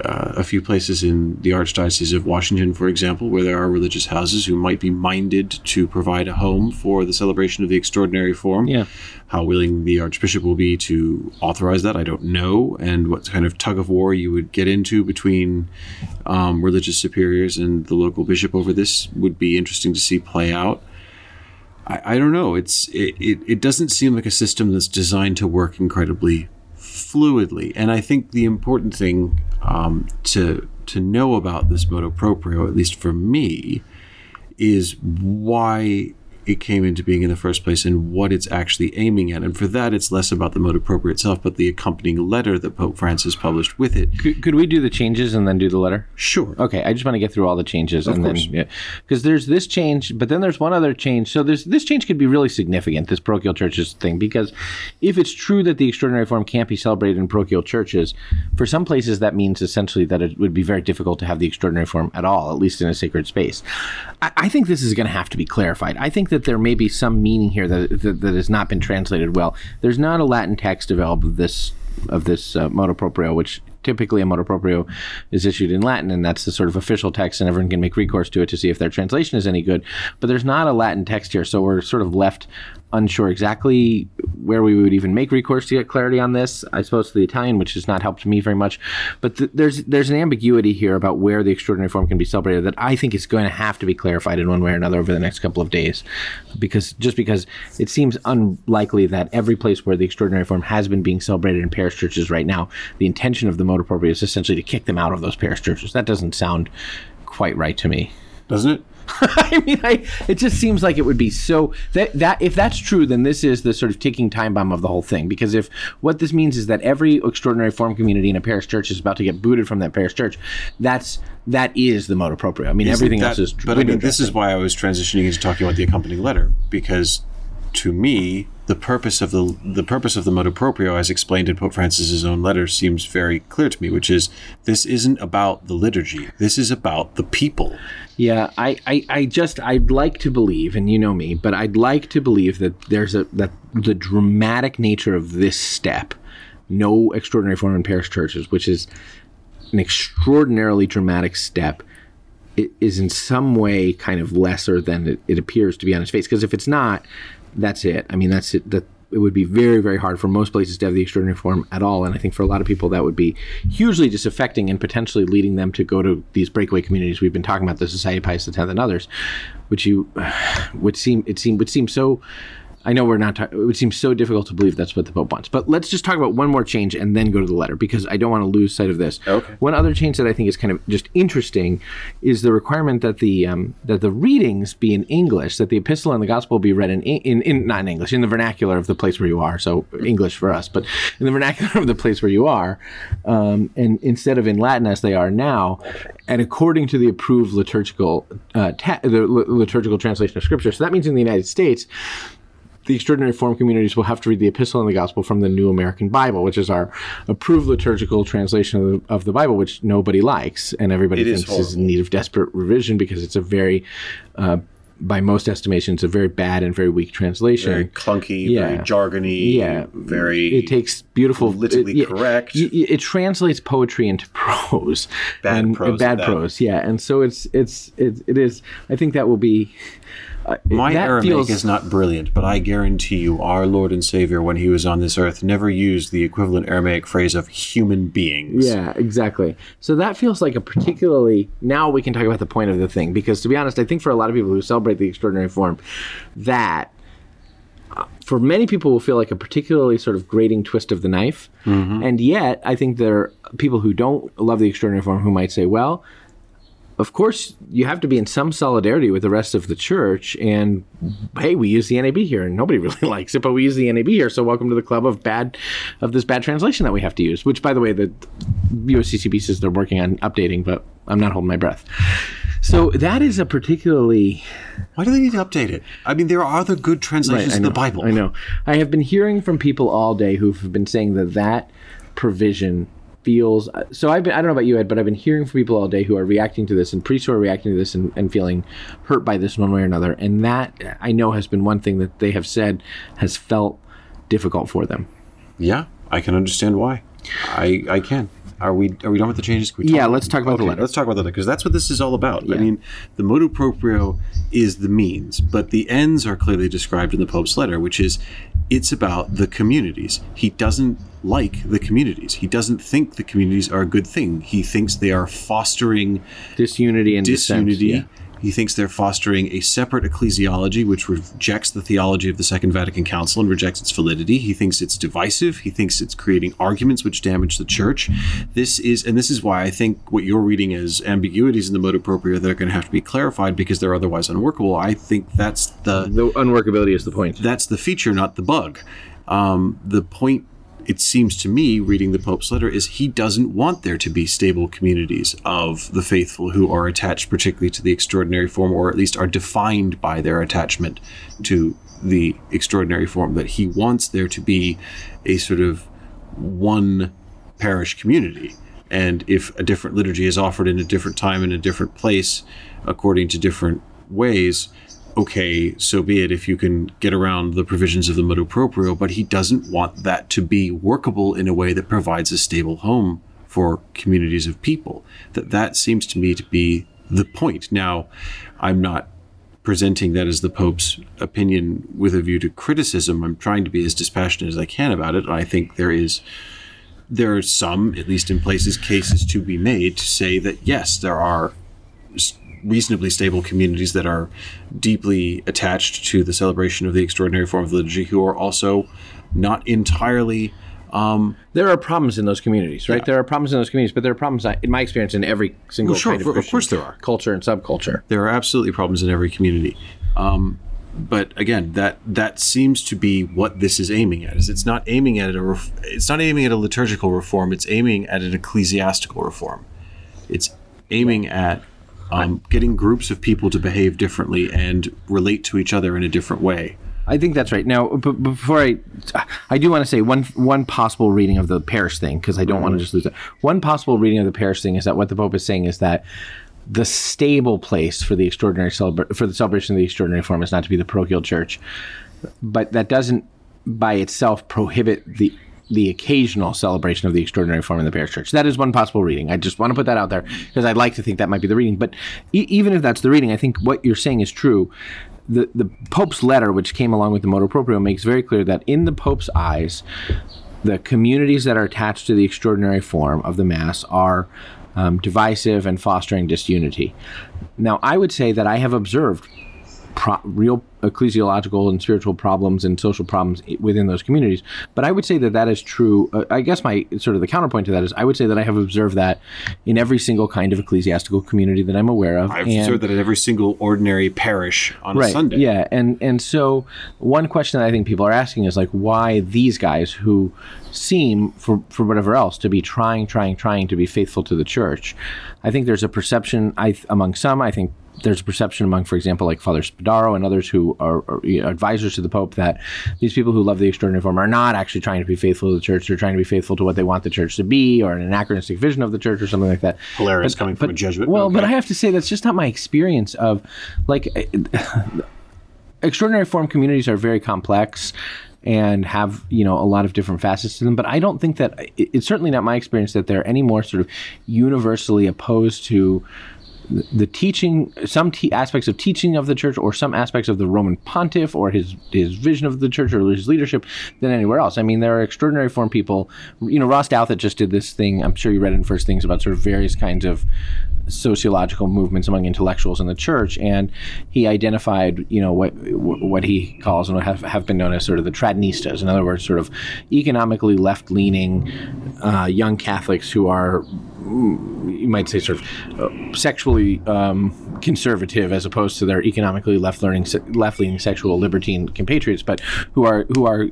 uh, a few places in the Archdiocese of Washington, for example, where there are religious houses who might be minded to provide a home for the celebration of the extraordinary form. Yeah. How willing the Archbishop will be to authorize that, I don't know, and what kind of tug of war you would get into between um, religious superiors and the local bishop over this would be interesting to see play out. I, I don't know. It's it, it, it doesn't seem like a system that's designed to work incredibly fluidly. And I think the important thing um, to to know about this motu proprio, at least for me, is why it came into being in the first place and what it's actually aiming at. And for that, it's less about the motu proprio itself, but the accompanying letter that Pope Francis published with it. Could, could we do the changes and then do the letter? Sure. Okay, I just want to get through all the changes Of and course. then yeah, because there's this change, but then there's one other change. So there's this change could be really significant. This parochial churches thing, because if it's true that the extraordinary form can't be celebrated in parochial churches, for some places that means essentially that it would be very difficult to have the extraordinary form at all, at least in a sacred space. I, I think this is going to have to be clarified. I think that there may be some meaning here that, that that has not been translated well. There's not a Latin text of this of this uh, motu proprio, which typically a motu proprio is issued in Latin, and that's the sort of official text, and everyone can make recourse to it to see if their translation is any good. But there's not a Latin text here, so we're sort of left unsure exactly where we would even make recourse to get clarity on this. I suppose to the Italian, which has not helped me very much. But th- there's there's an ambiguity here about where the extraordinary form can be celebrated that I think is going to have to be clarified in one way or another over the next couple of days, because just because it seems unlikely that every place where the extraordinary form has been being celebrated in parish churches right now, the intention of the motu proprio is essentially to kick them out of those parish churches. That doesn't sound quite right to me. Doesn't it? I mean, I, it just seems like it would be so that that if that's true, then this is the sort of ticking time bomb of the whole thing. Because if what this means is that every extraordinary form community in a parish church is about to get booted from that parish church, that's that is the motu proprio. I mean, everything That- else is. But I mean, this is why I was transitioning into talking about the accompanying letter because, to me, the purpose of the the purpose of the motu proprio, as explained in Pope Francis's own letter, seems very clear to me. Which is, this isn't about the liturgy. This is about the people. Yeah, I, I, I just I'd like to believe, and you know me, but I'd like to believe that there's a that the dramatic nature of this step, no extraordinary form in parish churches, which is an extraordinarily dramatic step, i- is in some way kind of lesser than it, it appears to be on its face. Because if it's not, that's it. I mean, that's it. That it would be very, very hard for most places to have the extraordinary form at all. And I think for a lot of people, that would be hugely disaffecting and potentially leading them to go to these breakaway communities we've been talking about, the Society of Pius X and others, which you would seem it seem would seem so. I know we're not. Ta- it would seem so difficult to believe that's what the Pope wants. But let's just talk about one more change and then go to the letter because I don't want to lose sight of this. Okay. One other change that I think is kind of just interesting is the requirement that the um, that the readings be in English, that the epistle and the gospel be read in, in in not in English, in the vernacular of the place where you are. So English for us, but in the vernacular of the place where you are, um, and instead of in Latin as they are now, and according to the approved liturgical uh, ta- the li- liturgical translation of Scripture. So that means in the United States the extraordinary form communities will have to read the epistle and the gospel from the new american bible which is our approved liturgical translation of the, of the bible which nobody likes and everybody It is thinks is in need of desperate revision because it's a very uh, by most estimations a very bad and very weak translation Very clunky, Yeah. very jargony, Yeah. very. it takes beautiful politically it, correct. y- It, translates poetry into prose, Bad and, prose bad prose. Yeah, and so it's it's it, it is. I think that will be. My that Aramaic feels- is not brilliant, but I guarantee you, our Lord and Savior, when he was on this earth, never used the equivalent Aramaic phrase of human beings. Yeah, exactly. So that feels like a particularly now we can talk about the point of the thing because to be honest, I think for a lot of people who celebrate the extraordinary form, that uh, for many people will feel like a particularly sort of grating twist of the knife. And yet, I think there are people who don't love the extraordinary form who might say, well, of course, you have to be in some solidarity with the rest of the church. And hey, we use the NAB here, and nobody really likes it, but we use the NAB here. So welcome to the club of bad, of this bad translation that we have to use. Which, by the way, the USCCB says they're working on updating, but I'm not holding my breath. So that is a particularly Why do they need to update it? I mean, there are other good translations I of know, the Bible. I know. I have been hearing from people all day who've been saying that that provision feels. Uh, so I've been. I don't know about you, Ed, but I've been hearing from people all day who are reacting to this and who are reacting to this and, and feeling hurt by this one way or another. And that I know has been one thing that they have said has felt difficult for them. Yeah, I can understand why. I I can. Are we are we done with the changes? Can we Yeah, let's talk about the letter. Let's talk about the letter because that's what this is all about. Yeah. I mean, the motu proprio is the means, but the ends are clearly described in the Pope's letter, which is it's about the communities. He doesn't like the communities. He doesn't think the communities are a good thing. He thinks they are fostering Disunity and dissent, disunity. yeah. He thinks they're fostering a separate ecclesiology, which rejects the theology of the Second Vatican Council and rejects its validity. He thinks it's divisive. He thinks it's creating arguments which damage the church. This is, and this is why I think what you're reading as ambiguities in the motu proprio that are going to have to be clarified because they're otherwise unworkable. I think that's the the unworkability is the point. That's the feature, not the bug. Um, the point it seems to me, reading the Pope's letter, is he doesn't want there to be stable communities of the faithful who are attached particularly to the extraordinary form, or at least are defined by their attachment to the extraordinary form. That he wants there to be a sort of one parish community. And if a different liturgy is offered in a different time in a different place, according to different ways, okay, so be it if you can get around the provisions of the motu proprio, but he doesn't want that to be workable in a way that provides a stable home for communities of people. That that seems to me to be the point. Now, I'm not presenting that as the Pope's opinion with a view to criticism. I'm trying to be as dispassionate as I can about it. I think there is there are some, at least in places, cases to be made to say that yes, there are reasonably stable communities that are deeply attached to the celebration of the extraordinary form of liturgy who are also not entirely um, there are problems in those communities, right? Yeah. There are problems in those communities, but there are problems, in my experience, in every single well, sure, kind of, of course there are culture and subculture. There are absolutely problems in every community, um, but again, that that seems to be what this is aiming at. Is it's not aiming at a it's not aiming at a liturgical reform. It's aiming at an ecclesiastical reform. It's aiming at um, getting groups of people to behave differently and relate to each other in a different way. I think that's right. Now, b- before I, I do want to say one one possible reading of the parish thing because I don't want to just lose it. One possible reading of the parish thing is that what the Pope is saying is that the stable place for the extraordinary celebra- for the celebration of the extraordinary form is not to be the parochial church, but that doesn't by itself prohibit the the occasional celebration of the extraordinary form in the parish church. That is one possible reading. I just want to put that out there because I'd like to think that might be the reading. But e- even if that's the reading, I think what you're saying is true. The, the Pope's letter, which came along with the motu proprio, makes very clear that in the Pope's eyes, the communities that are attached to the extraordinary form of the Mass are um, divisive and fostering disunity. Now, I would say that I have observed pro- real ecclesiological and spiritual problems and social problems within those communities. But I would say that that is true. Uh, I guess my sort of the counterpoint to that is I would say that I have observed that in every single kind of ecclesiastical community that I'm aware of. I've and, observed that in every single ordinary parish on right, a Sunday. Yeah, and and so one question that I think people are asking is like why these guys who seem for for whatever else to be trying trying trying to be faithful to the church. I think there's a perception I among some I think there's a perception among, for example, like Father Spadaro and others who are, are you know, advisors to the Pope that these people who love the extraordinary form are not actually trying to be faithful to the church. They're trying to be faithful to what they want the church to be or an anachronistic vision of the church or something like that. Hilarious but, coming from a Jesuit. Well, okay. but I have to say that's just not my experience of like extraordinary form communities are very complex and have you know a lot of different facets to them. But I don't think that it's certainly not my experience that they're any more sort of universally opposed to the teaching, some te- aspects of teaching of the church, or some aspects of the Roman pontiff, or his his vision of the church, or his leadership, than anywhere else. I mean, there are extraordinary form people. You know, Ross Douthat just did this thing. I'm sure you read in First Things about sort of various kinds of sociological movements among intellectuals in the church, and he identified, you know, what what he calls and have, have been known as sort of the Tradinistas. In other words, sort of economically left leaning uh, young Catholics who are you might say sort of uh, sexually um, conservative as opposed to their economically left learning left leaning sexual libertine compatriots, but who are who are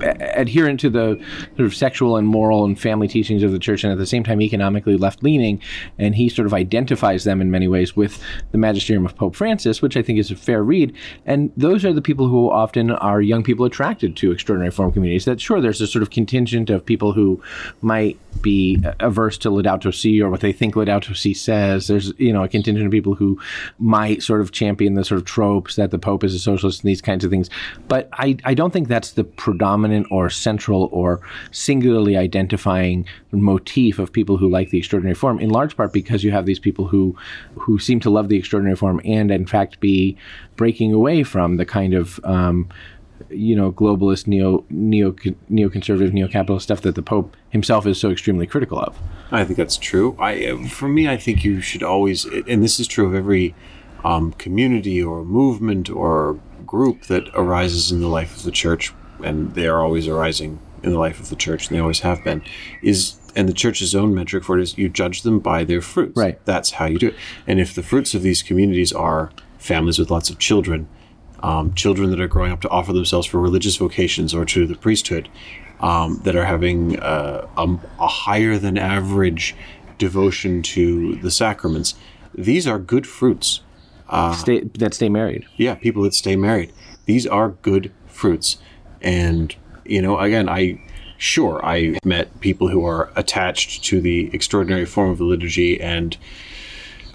adherent to the sort of sexual and moral and family teachings of the church, and at the same time economically left leaning. And he sort of identifies them in many ways with the magisterium of Pope Francis, which I think is a fair read. And those are the people who often are young people attracted to extraordinary form communities. That sure, there's a sort of contingent of people who might be averse to Laudato Si or what they think Laudato Si says. There's you know a contingent of people who might sort of champion the sort of tropes that the Pope is a socialist and these kinds of things. But I, I don't think that's the predominant or central or singularly identifying motif of people who like the extraordinary form. In large part because you have these people who who seem to love the extraordinary form and in fact be breaking away from the kind of um, you know globalist neo neo neoconservative neocapitalist stuff that the pope himself is so extremely critical of. I think that's true. I for me i think you should always and this is true of every um, community or movement or group that arises in the life of the church, and they are always arising in the life of the church, and they always have been, is and the church's own metric for it is you judge them by their fruits. Right. That's how you do it. And if the fruits of these communities are families with lots of children, um, children that are growing up to offer themselves for religious vocations or to the priesthood, um, that are having uh, a, a higher than average devotion to the sacraments, these are good fruits. stay, that stay married. Yeah, people that stay married. These are good fruits. And, you know, again, I sure I met people who are attached to the extraordinary form of the liturgy and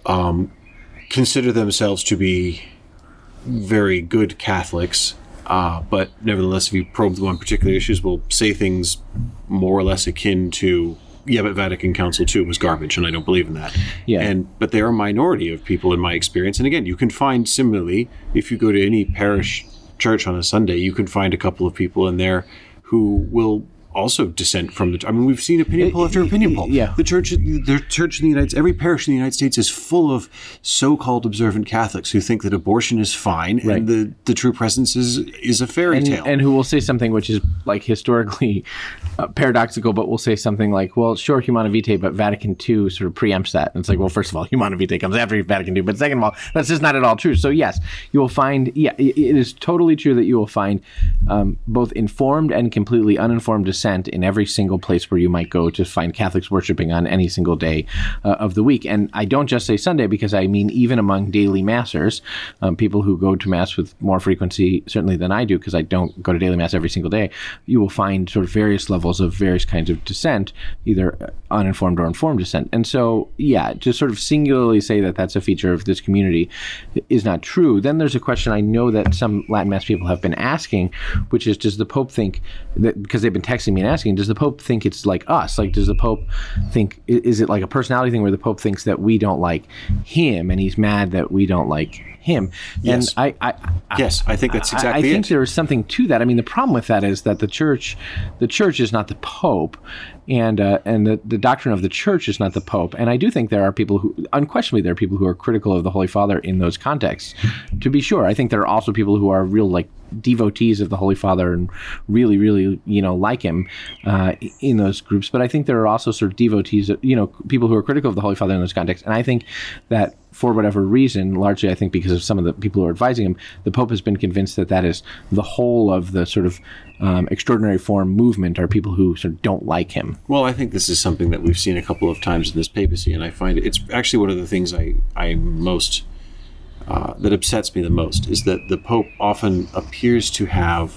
um, consider themselves to be very good Catholics. Uh, but nevertheless, if you probe them on particular issues, will say things more or less akin to, yeah, but Vatican Council II was garbage, and I don't believe in that. Yeah. And but they're a minority of people in my experience. And again, you can find similarly if you go to any parish church on a Sunday, you can find a couple of people in there who will also dissent from the. I mean, we've seen opinion poll after opinion poll. yeah. the church, the church in the United, States, every parish in the United States is full of so-called observant Catholics who think that abortion is fine Right. and the the true presence is is a fairy and, tale. and who will say something which is like historically uh, paradoxical, but will say something like, "Well, sure, Humanae Vitae, but Vatican II sort of preempts that." And it's like, well, first of all, Humanae Vitae comes after Vatican II, but second of all, that's just not at all true. So yes, you will find, yeah, it is totally true that you will find um, both informed and completely uninformed dissent in every single place where you might go to find Catholics worshiping on any single day uh, of the week. And I don't just say Sunday because I mean even among daily massers, um, people who go to mass with more frequency certainly than I do because I don't go to daily mass every single day. You will find sort of various levels of various kinds of dissent, either uninformed or informed dissent. And so, yeah, to sort of singularly say that that's a feature of this community is not true. Then there's a question I know that some Latin mass people have been asking, which is, does the Pope think that because they've been texting me and asking, does the Pope think it's like us? Like, does the Pope think is it like a personality thing where the Pope thinks that we don't like him and he's mad that we don't like him? Yes. And I, I, I yes, I think that's I- exactly I, think it. there is something to that. I mean, the problem with that is that the church, the church is not the pope, and uh, and the, the doctrine of the church is not the pope. And I do think there are people who, unquestionably, there are people who are critical of the Holy Father in those contexts. To be sure, I think there are also people who are real like devotees of the Holy Father and really, really, you know, like him uh, in those groups. But I think there are also sort of devotees, you know, people who are critical of the Holy Father in those contexts. And I think that for whatever reason, largely I think because of some of the people who are advising him, the Pope has been convinced that that is the whole of the sort of um, extraordinary form movement are people who sort of don't like him. Well, I think this is something that we've seen a couple of times in this papacy, and I find it's actually one of the things I I most uh, that upsets me the most is that the Pope often appears to have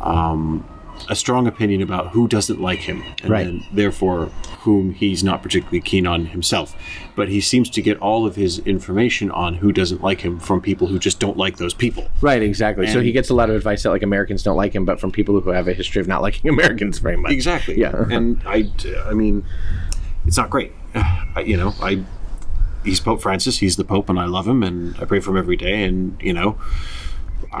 um, a strong opinion about who doesn't like him, and Right. therefore whom he's not particularly keen on himself. But he seems to get all of his information on who doesn't like him from people who just don't like those people. Right, exactly. so he gets a lot of advice that like Americans don't like him, but from people who have a history of not liking Americans very much. Exactly. Yeah. and I, I mean, it's not great. I, you know, I. He's Pope Francis. He's the Pope, and I love him, and I pray for him every day. And you know,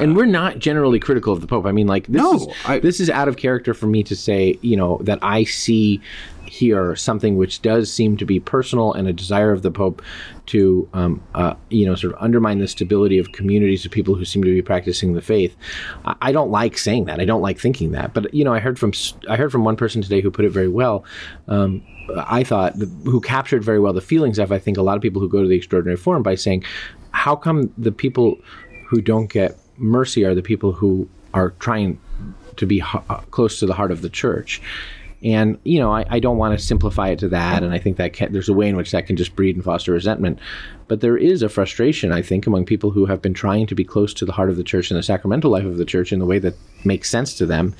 and we're not generally critical of the Pope. I mean, like this No, is I- this is out of character for me to say, you know, that I see here something which does seem to be personal and a desire of the Pope to, um, uh, you know, sort of undermine the stability of communities of people who seem to be practicing the faith. I, I don't like saying that. I don't like thinking that. But you know, I heard from I heard from one person today who put it very well. Um, I thought who captured very well the feelings of I think a lot of people who go to the extraordinary form by saying, how come the people who don't get mercy are the people who are trying to be h- uh, close to the heart of the church. And you know, I, I don't want to simplify it to that, and I think that can, there's a way in which that can just breed and foster resentment. But there is a frustration, I think, among people who have been trying to be close to the heart of the church and the sacramental life of the church in the way that makes sense to them,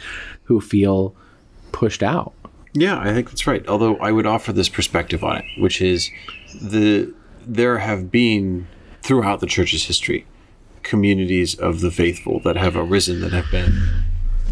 who feel pushed out. yeah, I think that's right. Although I would offer this perspective on it, which is the there have been throughout the church's history communities of the faithful that have arisen that have been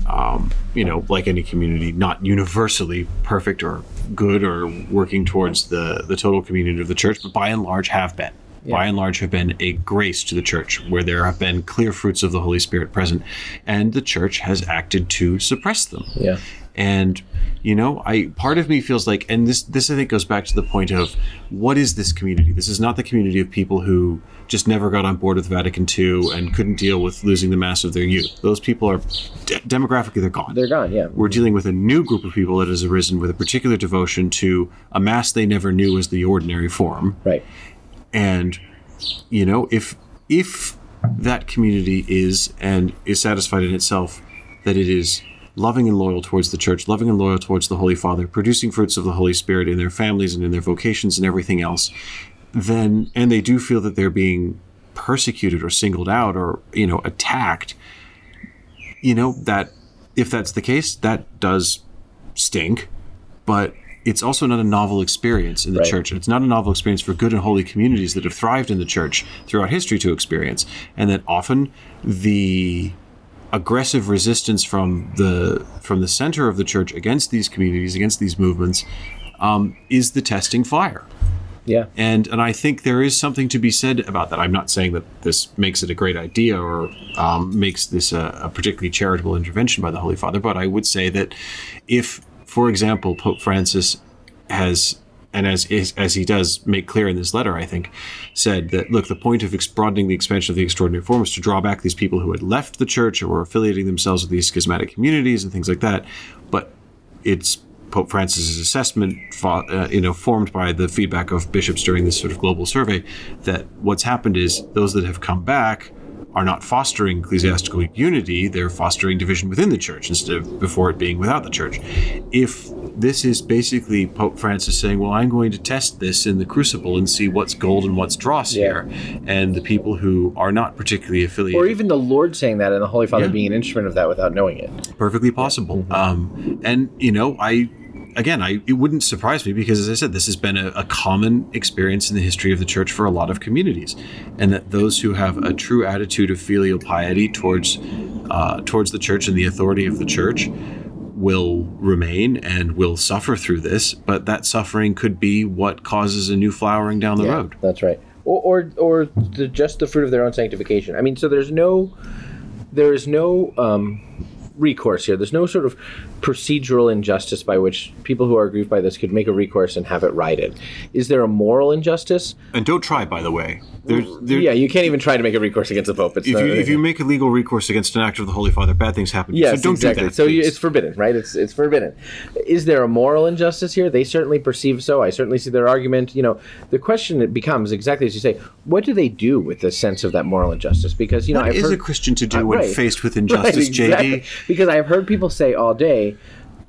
um, you know, like any community, not universally perfect or good or working towards the, the total community of the church, but by and large have been. By and large, have been a grace to the church where there have been clear fruits of the Holy Spirit present, and the church has acted to suppress them. Yeah. And you know, I part of me feels like, and this this I think goes back to the point of what is this community? This is not the community of people who just never got on board with Vatican II and couldn't deal with losing the mass of their youth. Those people are de- demographically they're gone. They're gone. Yeah. We're dealing with a new group of people that has arisen with a particular devotion to a mass they never knew as the ordinary form. Right. And you know, if if that community is and is satisfied in itself that it is loving and loyal towards the church, loving and loyal towards the Holy Father, producing fruits of the Holy Spirit in their families and in their vocations and everything else, then and they do feel that they're being persecuted or singled out or you know attacked, you know that if that's the case, that does stink, but it's also not a novel experience in the Right. church. And it's not a novel experience for good and holy communities that have thrived in the church throughout history to experience. And that often the aggressive resistance from the from the center of the church against these communities, against these movements, um, is the testing fire. Yeah. And and I think there is something to be said about that. I'm not saying that this makes it a great idea or um, makes this a, a particularly charitable intervention by the Holy Father, but I would say that if, for example, Pope Francis has and as as he does make clear in this letter, I think, said that look, the point of broadening the expansion of the extraordinary form is to draw back these people who had left the church or were affiliating themselves with these schismatic communities and things like that. But it's Pope Francis's assessment, uh, you know, formed by the feedback of bishops during this sort of global survey, that what's happened is those that have come back are not fostering ecclesiastical unity; they're fostering division within the church instead of before it being without the church. If this is basically Pope Francis saying, "Well, I'm going to test this in the crucible and see what's gold and what's dross Yeah. here," and the people who are not particularly affiliated, Or even the Lord saying that and the Holy Father Yeah. being an instrument of that without knowing it. perfectly possible. Um, and you know, I again, I it wouldn't surprise me because, as I said, this has been a, a common experience in the history of the church for a lot of communities, and that those who have a true attitude of filial piety towards uh, towards the church and the authority of the church will remain and will suffer through this but that suffering could be what causes a new flowering down the road That's right. Or or, or the, just the fruit of their own sanctification. I mean, so there's no there is no um, recourse here. There's no sort of procedural injustice by which people who are aggrieved by this could make a recourse and have it righted. Is there a moral injustice? and don't try by the way there's there, Yeah, you can't even try to make a recourse against the Pope. It's if not- you if you make a legal recourse against an act of the Holy Father, bad things happen. Yes, so don't exactly. do that. so you, it's forbidden, right? It's it's forbidden. Is there a moral injustice here? They certainly perceive so. I certainly see their argument. You know, the question it becomes exactly as you say. What do they do with the sense of that moral injustice? Because you know, What I've is heard, a Christian to do Uh, when right. faced with Right, injustice, exactly. JD? Because I've heard people say all day,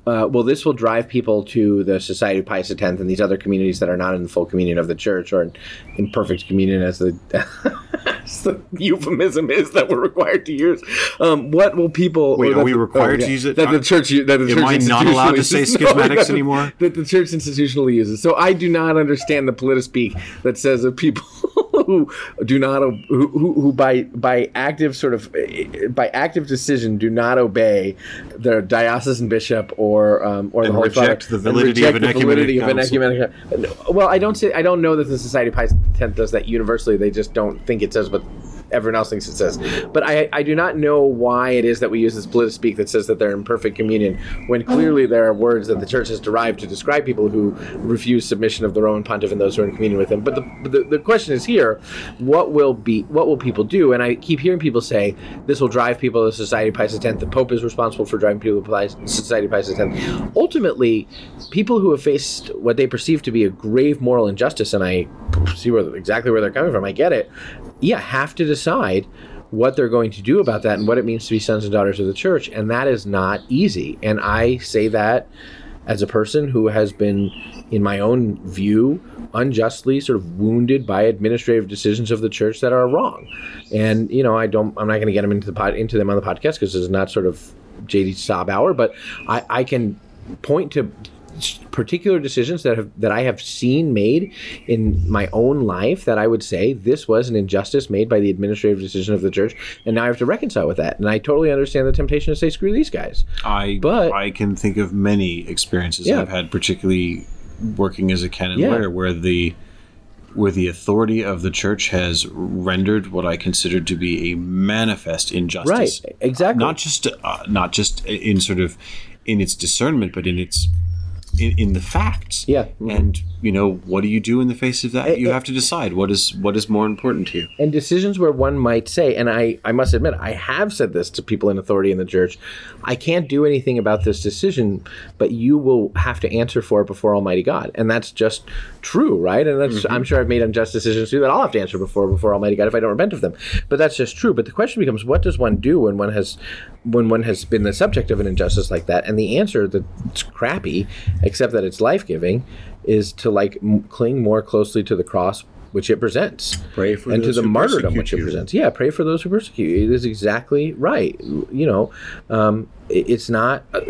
uh, well, this will drive people to the Society of Pius X and these other communities that are not in the full communion of the church or in, in perfect communion, as the, as the euphemism is that we're required to use. Um, what will people? Wait, are we the- required to use it? That the church, that the Am church I not allowed to say uses? No, schismatics anymore? That the church institutionally uses. So I do not understand the politispeak that says that people. Who do not who, who, who by by active sort of eh, by active decision do not obey their diocesan bishop or um, or the And Holy reject Father the validity reject of an the validity of an ecumenic- Well, I don't say I don't know that the Society of Pius X does that universally. They just don't think it says what everyone else thinks it says. But I, I do not know why it is that we use this politispeak that says that they're in perfect communion when clearly there are words that the church has derived to describe people who refuse submission of the Roman pontiff and those who are in communion with him. But the, the, the question is here, what will be what will people do? And I keep hearing people say this will drive people to Society Pius X. The Pope is responsible for driving people to Society Pius X. Ultimately, people who have faced what they perceive to be a grave moral injustice, and I see where exactly where they're coming from. I get it. Yeah, have to decide what they're going to do about that and what it means to be sons and daughters of the church, and that is not easy. And I say that as a person who has been, in my own view, unjustly sort of wounded by administrative decisions of the church that are wrong. And you know, I don't. I'm not going to get them into the pod, into them on the podcast because it's not sort of JD sob hour, but I, I can point to particular decisions that have that I have seen made in my own life that I would say this was an injustice made by the administrative decision of the church, and now I have to reconcile with that. And I totally understand the temptation to say screw these guys. I But- I can think of many experiences Yeah. I've had, particularly working as a canon Yeah. lawyer, where the where the authority of the church has rendered what I consider to be a manifest injustice. Right, exactly. Not just uh, not just in sort of in its discernment, but in its in, in the facts. Yeah. And you know, what do you do in the face of that? you eh, have to decide what is what is more important to you. and decisions where one might say, and I, I must admit, I have said this to people in authority in the church, I can't do anything about this decision, but you will have to answer for it before Almighty God, and that's just true, right? And that's I'm sure I've made unjust decisions too that I'll have to answer before before Almighty God if I don't repent of them. But that's just true. But the question becomes, what does one do when one has when one has been the subject of an injustice like that? And the answer that's crappy, except that it's life giving, is to like m- cling more closely to the cross which it presents Pray for and to the martyrdom which it you. presents. Yeah, pray for those who persecute you. It is exactly right. You know, um, it- it's not uh,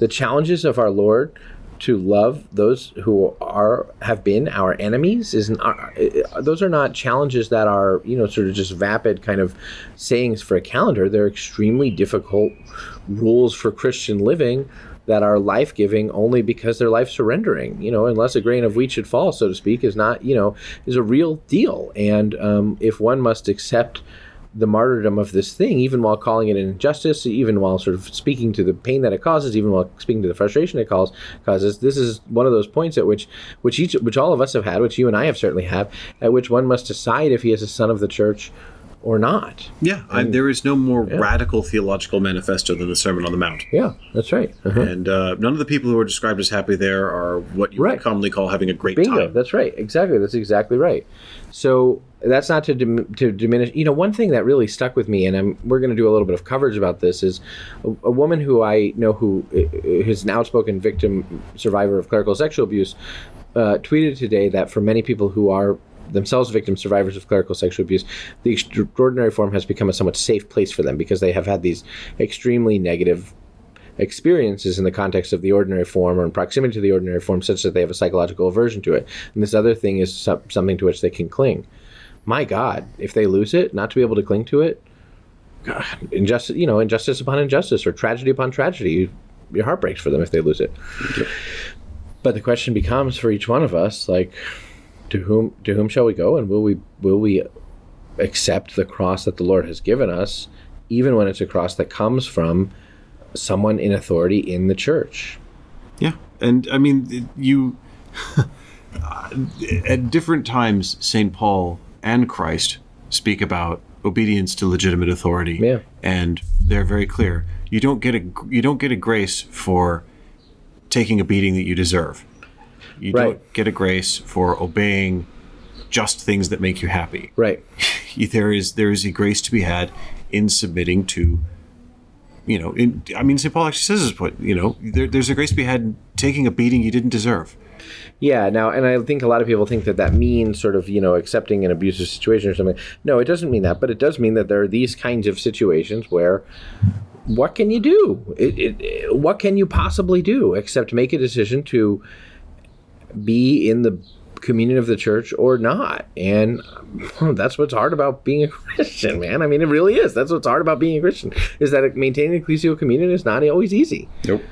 the challenges of our Lord to love those who are have been our enemies is not, uh, those are not challenges that are you know sort of just vapid kind of sayings for a calendar they're extremely difficult rules for christian living that are life giving only because they're life surrendering. You know, unless a grain of wheat should fall, so to speak, is not, you know, is a real deal. And um, if one must accept the martyrdom of this thing, even while calling it an injustice, even while sort of speaking to the pain that it causes, even while speaking to the frustration it causes, causes, this is one of those points at which, which each, which all of us have had, which you and I have certainly have, at which one must decide if he is a son of the church or not. Yeah, I, there is no more radical theological manifesto than the Sermon on the Mount. Yeah, that's right. Uh-huh. And uh, none of the people who are described as happy there are what you Right. commonly call having a great Bingo. time. That's right. Exactly. That's exactly right. So that's not to dim- to diminish. You know, one thing that really stuck with me, and I'm, we're going to do a little bit of coverage about this, is a, a woman who I know who uh, an outspoken victim survivor of clerical sexual abuse uh, tweeted today that for many people who are themselves victims, survivors of clerical sexual abuse, the extraordinary form has become a somewhat safe place for them because they have had these extremely negative experiences in the context of the ordinary form or in proximity to the ordinary form such that they have a psychological aversion to it. And this other thing is some, something to which they can cling. My God, if they lose it, not to be able to cling to it, God, injustice, you know, injustice upon injustice or tragedy upon tragedy, you, your heart breaks for them if they lose it. But the question becomes for each one of us, like, to whom to whom shall we go, and will we will we accept the cross that the Lord has given us, even when it's a cross that comes from someone in authority in the church? Yeah, and I mean, you at different times, Saint Paul and Christ speak about obedience to legitimate authority. Yeah. and they're very clear. You don't get a you don't get a grace for taking a beating that you deserve. You Right. don't get a grace for obeying just things that make you happy. Right. there is there is a grace to be had in submitting to you know in, i mean st paul actually says this point you know there, there's a grace to be had in taking a beating you didn't deserve Yeah. Now, and I think a lot of people think that that means sort of you know accepting an abusive situation or something. No, it doesn't mean that, but it does mean that there are these kinds of situations where what can you do? It, it, what can you possibly do except make a decision to be in the communion of the church or not? And um, that's what's hard about being a Christian, man. I mean, it really is. That's what's hard about being a Christian is that maintaining ecclesial communion is not always easy. nope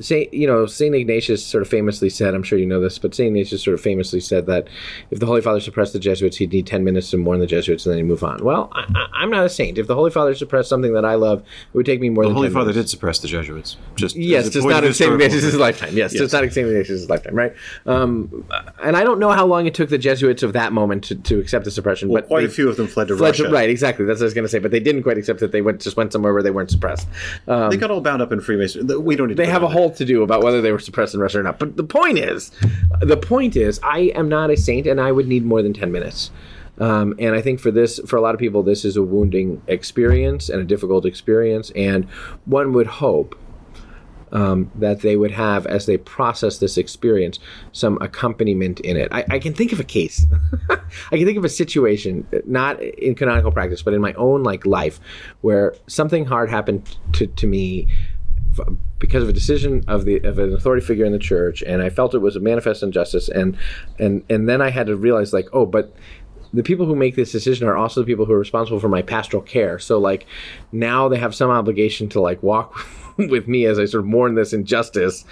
Saint, you know, Saint Ignatius sort of famously said, I'm sure you know this, but Saint Ignatius sort of famously said that if the Holy Father suppressed the Jesuits, he'd need 10 minutes to mourn the Jesuits and then he'd move on. Well, I, I'm not a saint. If the Holy Father suppressed something that I love, it would take me more the than holy 10 father minutes. did suppress the jesuits just Yes, just not in Saint Ignatius' lifetime. Yes, Yes. just not in Saint Ignatius' lifetime, right? Um, and I don't know how long it took the Jesuits of that moment to, to accept the suppression, well, but quite a few of them fled to fled to- russia right, exactly. That's what I was going to say, but they didn't quite accept it. They went just went somewhere where they weren't suppressed. Um, they got all bound up in freemasonry we don't need to they have a whole to do about whether they were suppressed in Russia or not. But the point is, the point is, I am not a saint, and I would need more than ten minutes. Um, and I think for this, for a lot of people, this is a wounding experience and a difficult experience. And one would hope um, that they would have, as they process this experience, some accompaniment in it. I, I can think of a case. I can think of a situation, not in canonical practice, but in my own like life, where something hard happened to, to me because of a decision of the of an authority figure in the church, and I felt it was a manifest injustice, and and and then I had to realize like, oh, but the people who make this decision are also the people who are responsible for my pastoral care. So like now they have some obligation to like walk with me as I sort of mourn this injustice.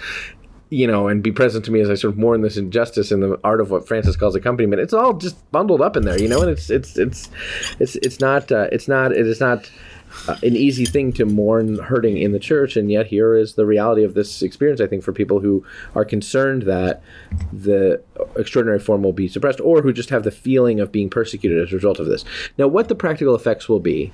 you know, and be present to me as I sort of mourn this injustice in the art of what Francis calls accompaniment. It's all just bundled up in there, you know, and it's it's it's it's it's not uh, it's not it is not uh, an easy thing to mourn hurting in the church, and yet here is the reality of this experience. I think for people who are concerned that the extraordinary form will be suppressed, or who just have the feeling of being persecuted as a result of this. Now, what the practical effects will be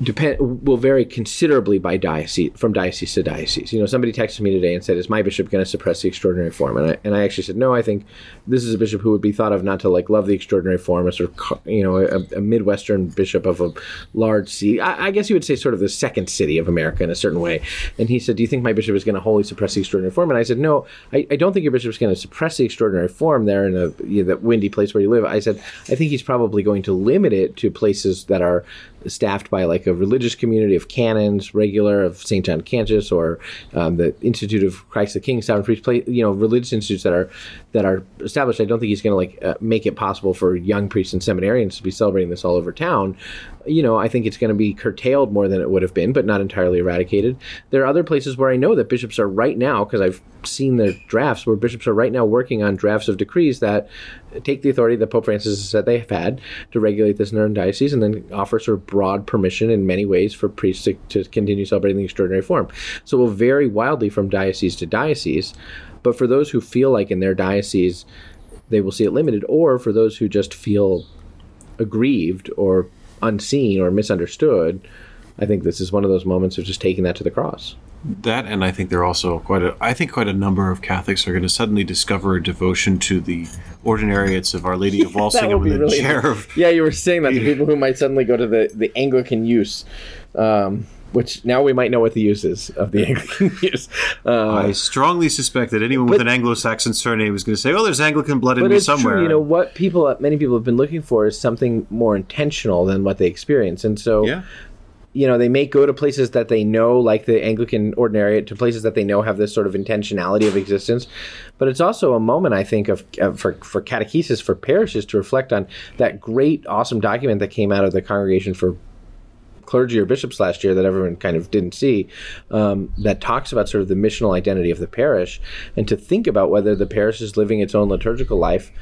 depend will vary considerably by diocese from diocese to diocese. You know, somebody texted me today and said, "Is my bishop going to suppress the extraordinary form?" And I and I actually said, "No, I think this is a bishop who would be thought of not to like love the extraordinary form, a sort of you know a, a midwestern bishop of a large city. I, I guess you would say sort of the second city of America in a certain way." And he said, "Do you think my bishop is going to wholly suppress the extraordinary form?" And I said, "No, I, I don't think your bishop is going to suppress the extraordinary form there in a you know, that windy place where you live." I said, "I think he's probably going to limit it to places that are." Staffed by like a religious community of canons, regular of St. John Cantius, or um, the Institute of Christ the King, Sovereign Priest, you know, religious institutes that are that are established. I don't think he's going to like uh, make it possible for young priests and seminarians to be celebrating this all over town. You know, I think it's going to be curtailed more than it would have been, but not entirely eradicated. There are other places where I know that bishops are right now, because I've seen their drafts, where bishops are right now working on drafts of decrees that take the authority that Pope Francis has said they have had to regulate this in their own diocese, and then offer sort of broad permission in many ways for priests to, to continue celebrating the extraordinary form. So it will vary wildly from diocese to diocese. But for those who feel like in their diocese they will see it limited, or for those who just feel aggrieved or unseen or misunderstood, I think this is one of those moments of just taking that to the cross. That and I think there are also quite a I think quite a number of Catholics are going to suddenly discover a devotion to the ordinariates of Our Lady of Walsingham and the really chair of Yeah, you were saying that to people who might suddenly go to the, the Anglican use, um, which now we might know what the use is of the Anglican use. Uh, I strongly suspect that anyone with an Anglo-Saxon surname is going to say, "Oh, there's Anglican blood in me somewhere." true, you know, what people, many people have been looking for is something more intentional than what they experience. And so, yeah, you know, they may go to places that they know, like the Anglican ordinariate, to places that they know have this sort of intentionality of existence. But it's also a moment, I think, of, of for for catechesis for parishes to reflect on that great, awesome document that came out of the Congregation for clergy or bishops last year that everyone kind of didn't see um, that talks about sort of the missional identity of the parish and to think about whether the parish is living its own liturgical life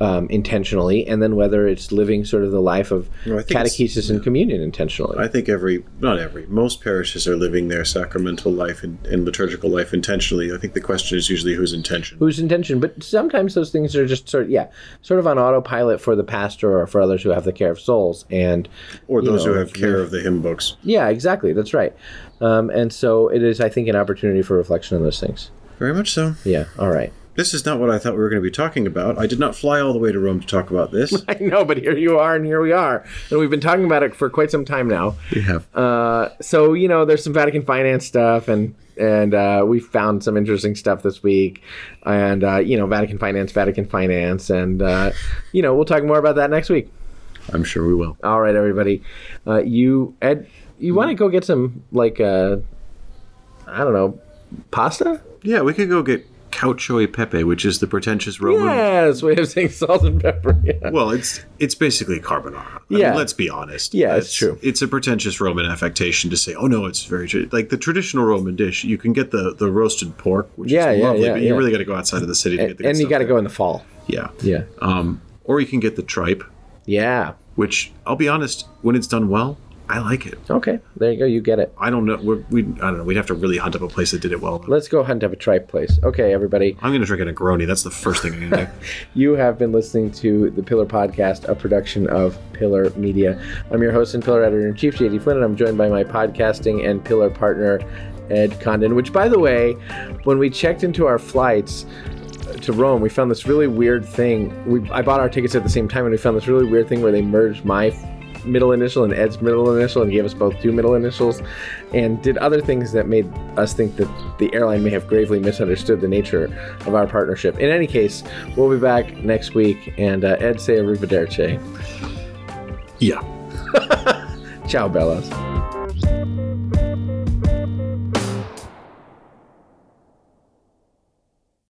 um, intentionally and then whether it's living sort of the life of No, I think it's- catechesis and communion intentionally. I think every, not every, most parishes are living their sacramental life and, and liturgical life intentionally. I think the question is usually whose intention. whose intention but sometimes those things are just sort of yeah sort of on autopilot for the pastor or for others who have the care of souls and Or those know, who have care of the hymn books. yeah exactly that's right um, and so it is i think an opportunity for reflection on those things Very much so. yeah all right This is not what I thought we were going to be talking about. I did not fly all the way to Rome to talk about this. i know but here you are and here we are and we've been talking about it for quite some time now we have. uh, so you know there's some vatican finance stuff and and uh, we found some interesting stuff this week and uh, you know vatican finance vatican finance and uh, you know we'll talk more about that next week I'm sure we will. All right, everybody. Uh, you Ed, you want to go get some like uh, I don't know, pasta? yeah, we could go get cacio e pepe, which is the pretentious Roman. Yes, way of saying salt and pepper. Yeah. Well, it's it's basically carbonara. I Yeah. mean, let's be honest. Yeah, it's true. It's a pretentious Roman affectation to say, "Oh no, it's very tra-" like the traditional Roman dish. You can get the the roasted pork, which Yeah, is lovely, yeah, but yeah. you really got to go outside of the city to get the and you got to go in the fall. Yeah, Yeah. um, or you can get the tripe, Yeah. which I'll be honest, when it's done well, I like it. Okay. There you go. You get it. I don't know. We're, we I don't know. We'd have to really hunt up a place that did it well. Let's go hunt up a tripe place. Okay, everybody. I'm gonna drink a Negroni. That's the first thing I'm gonna do. You have been listening to the Pillar Podcast, a production of Pillar Media. I'm your host and Pillar Editor in Chief, JD Flynn, and I'm joined by my podcasting and Pillar partner, Ed Condon. Which, by the way, when we checked into our flights uh, to Rome, we found this really weird thing. We I bought our tickets at the same time, and we found this really weird thing where they merged my middle initial and Ed's middle initial and gave us both two middle initials and did other things that made us think that the airline may have gravely misunderstood the nature of our partnership. In any case, we'll be back next week and uh, Ed say arrivederci. yeah. Ciao, Bellas.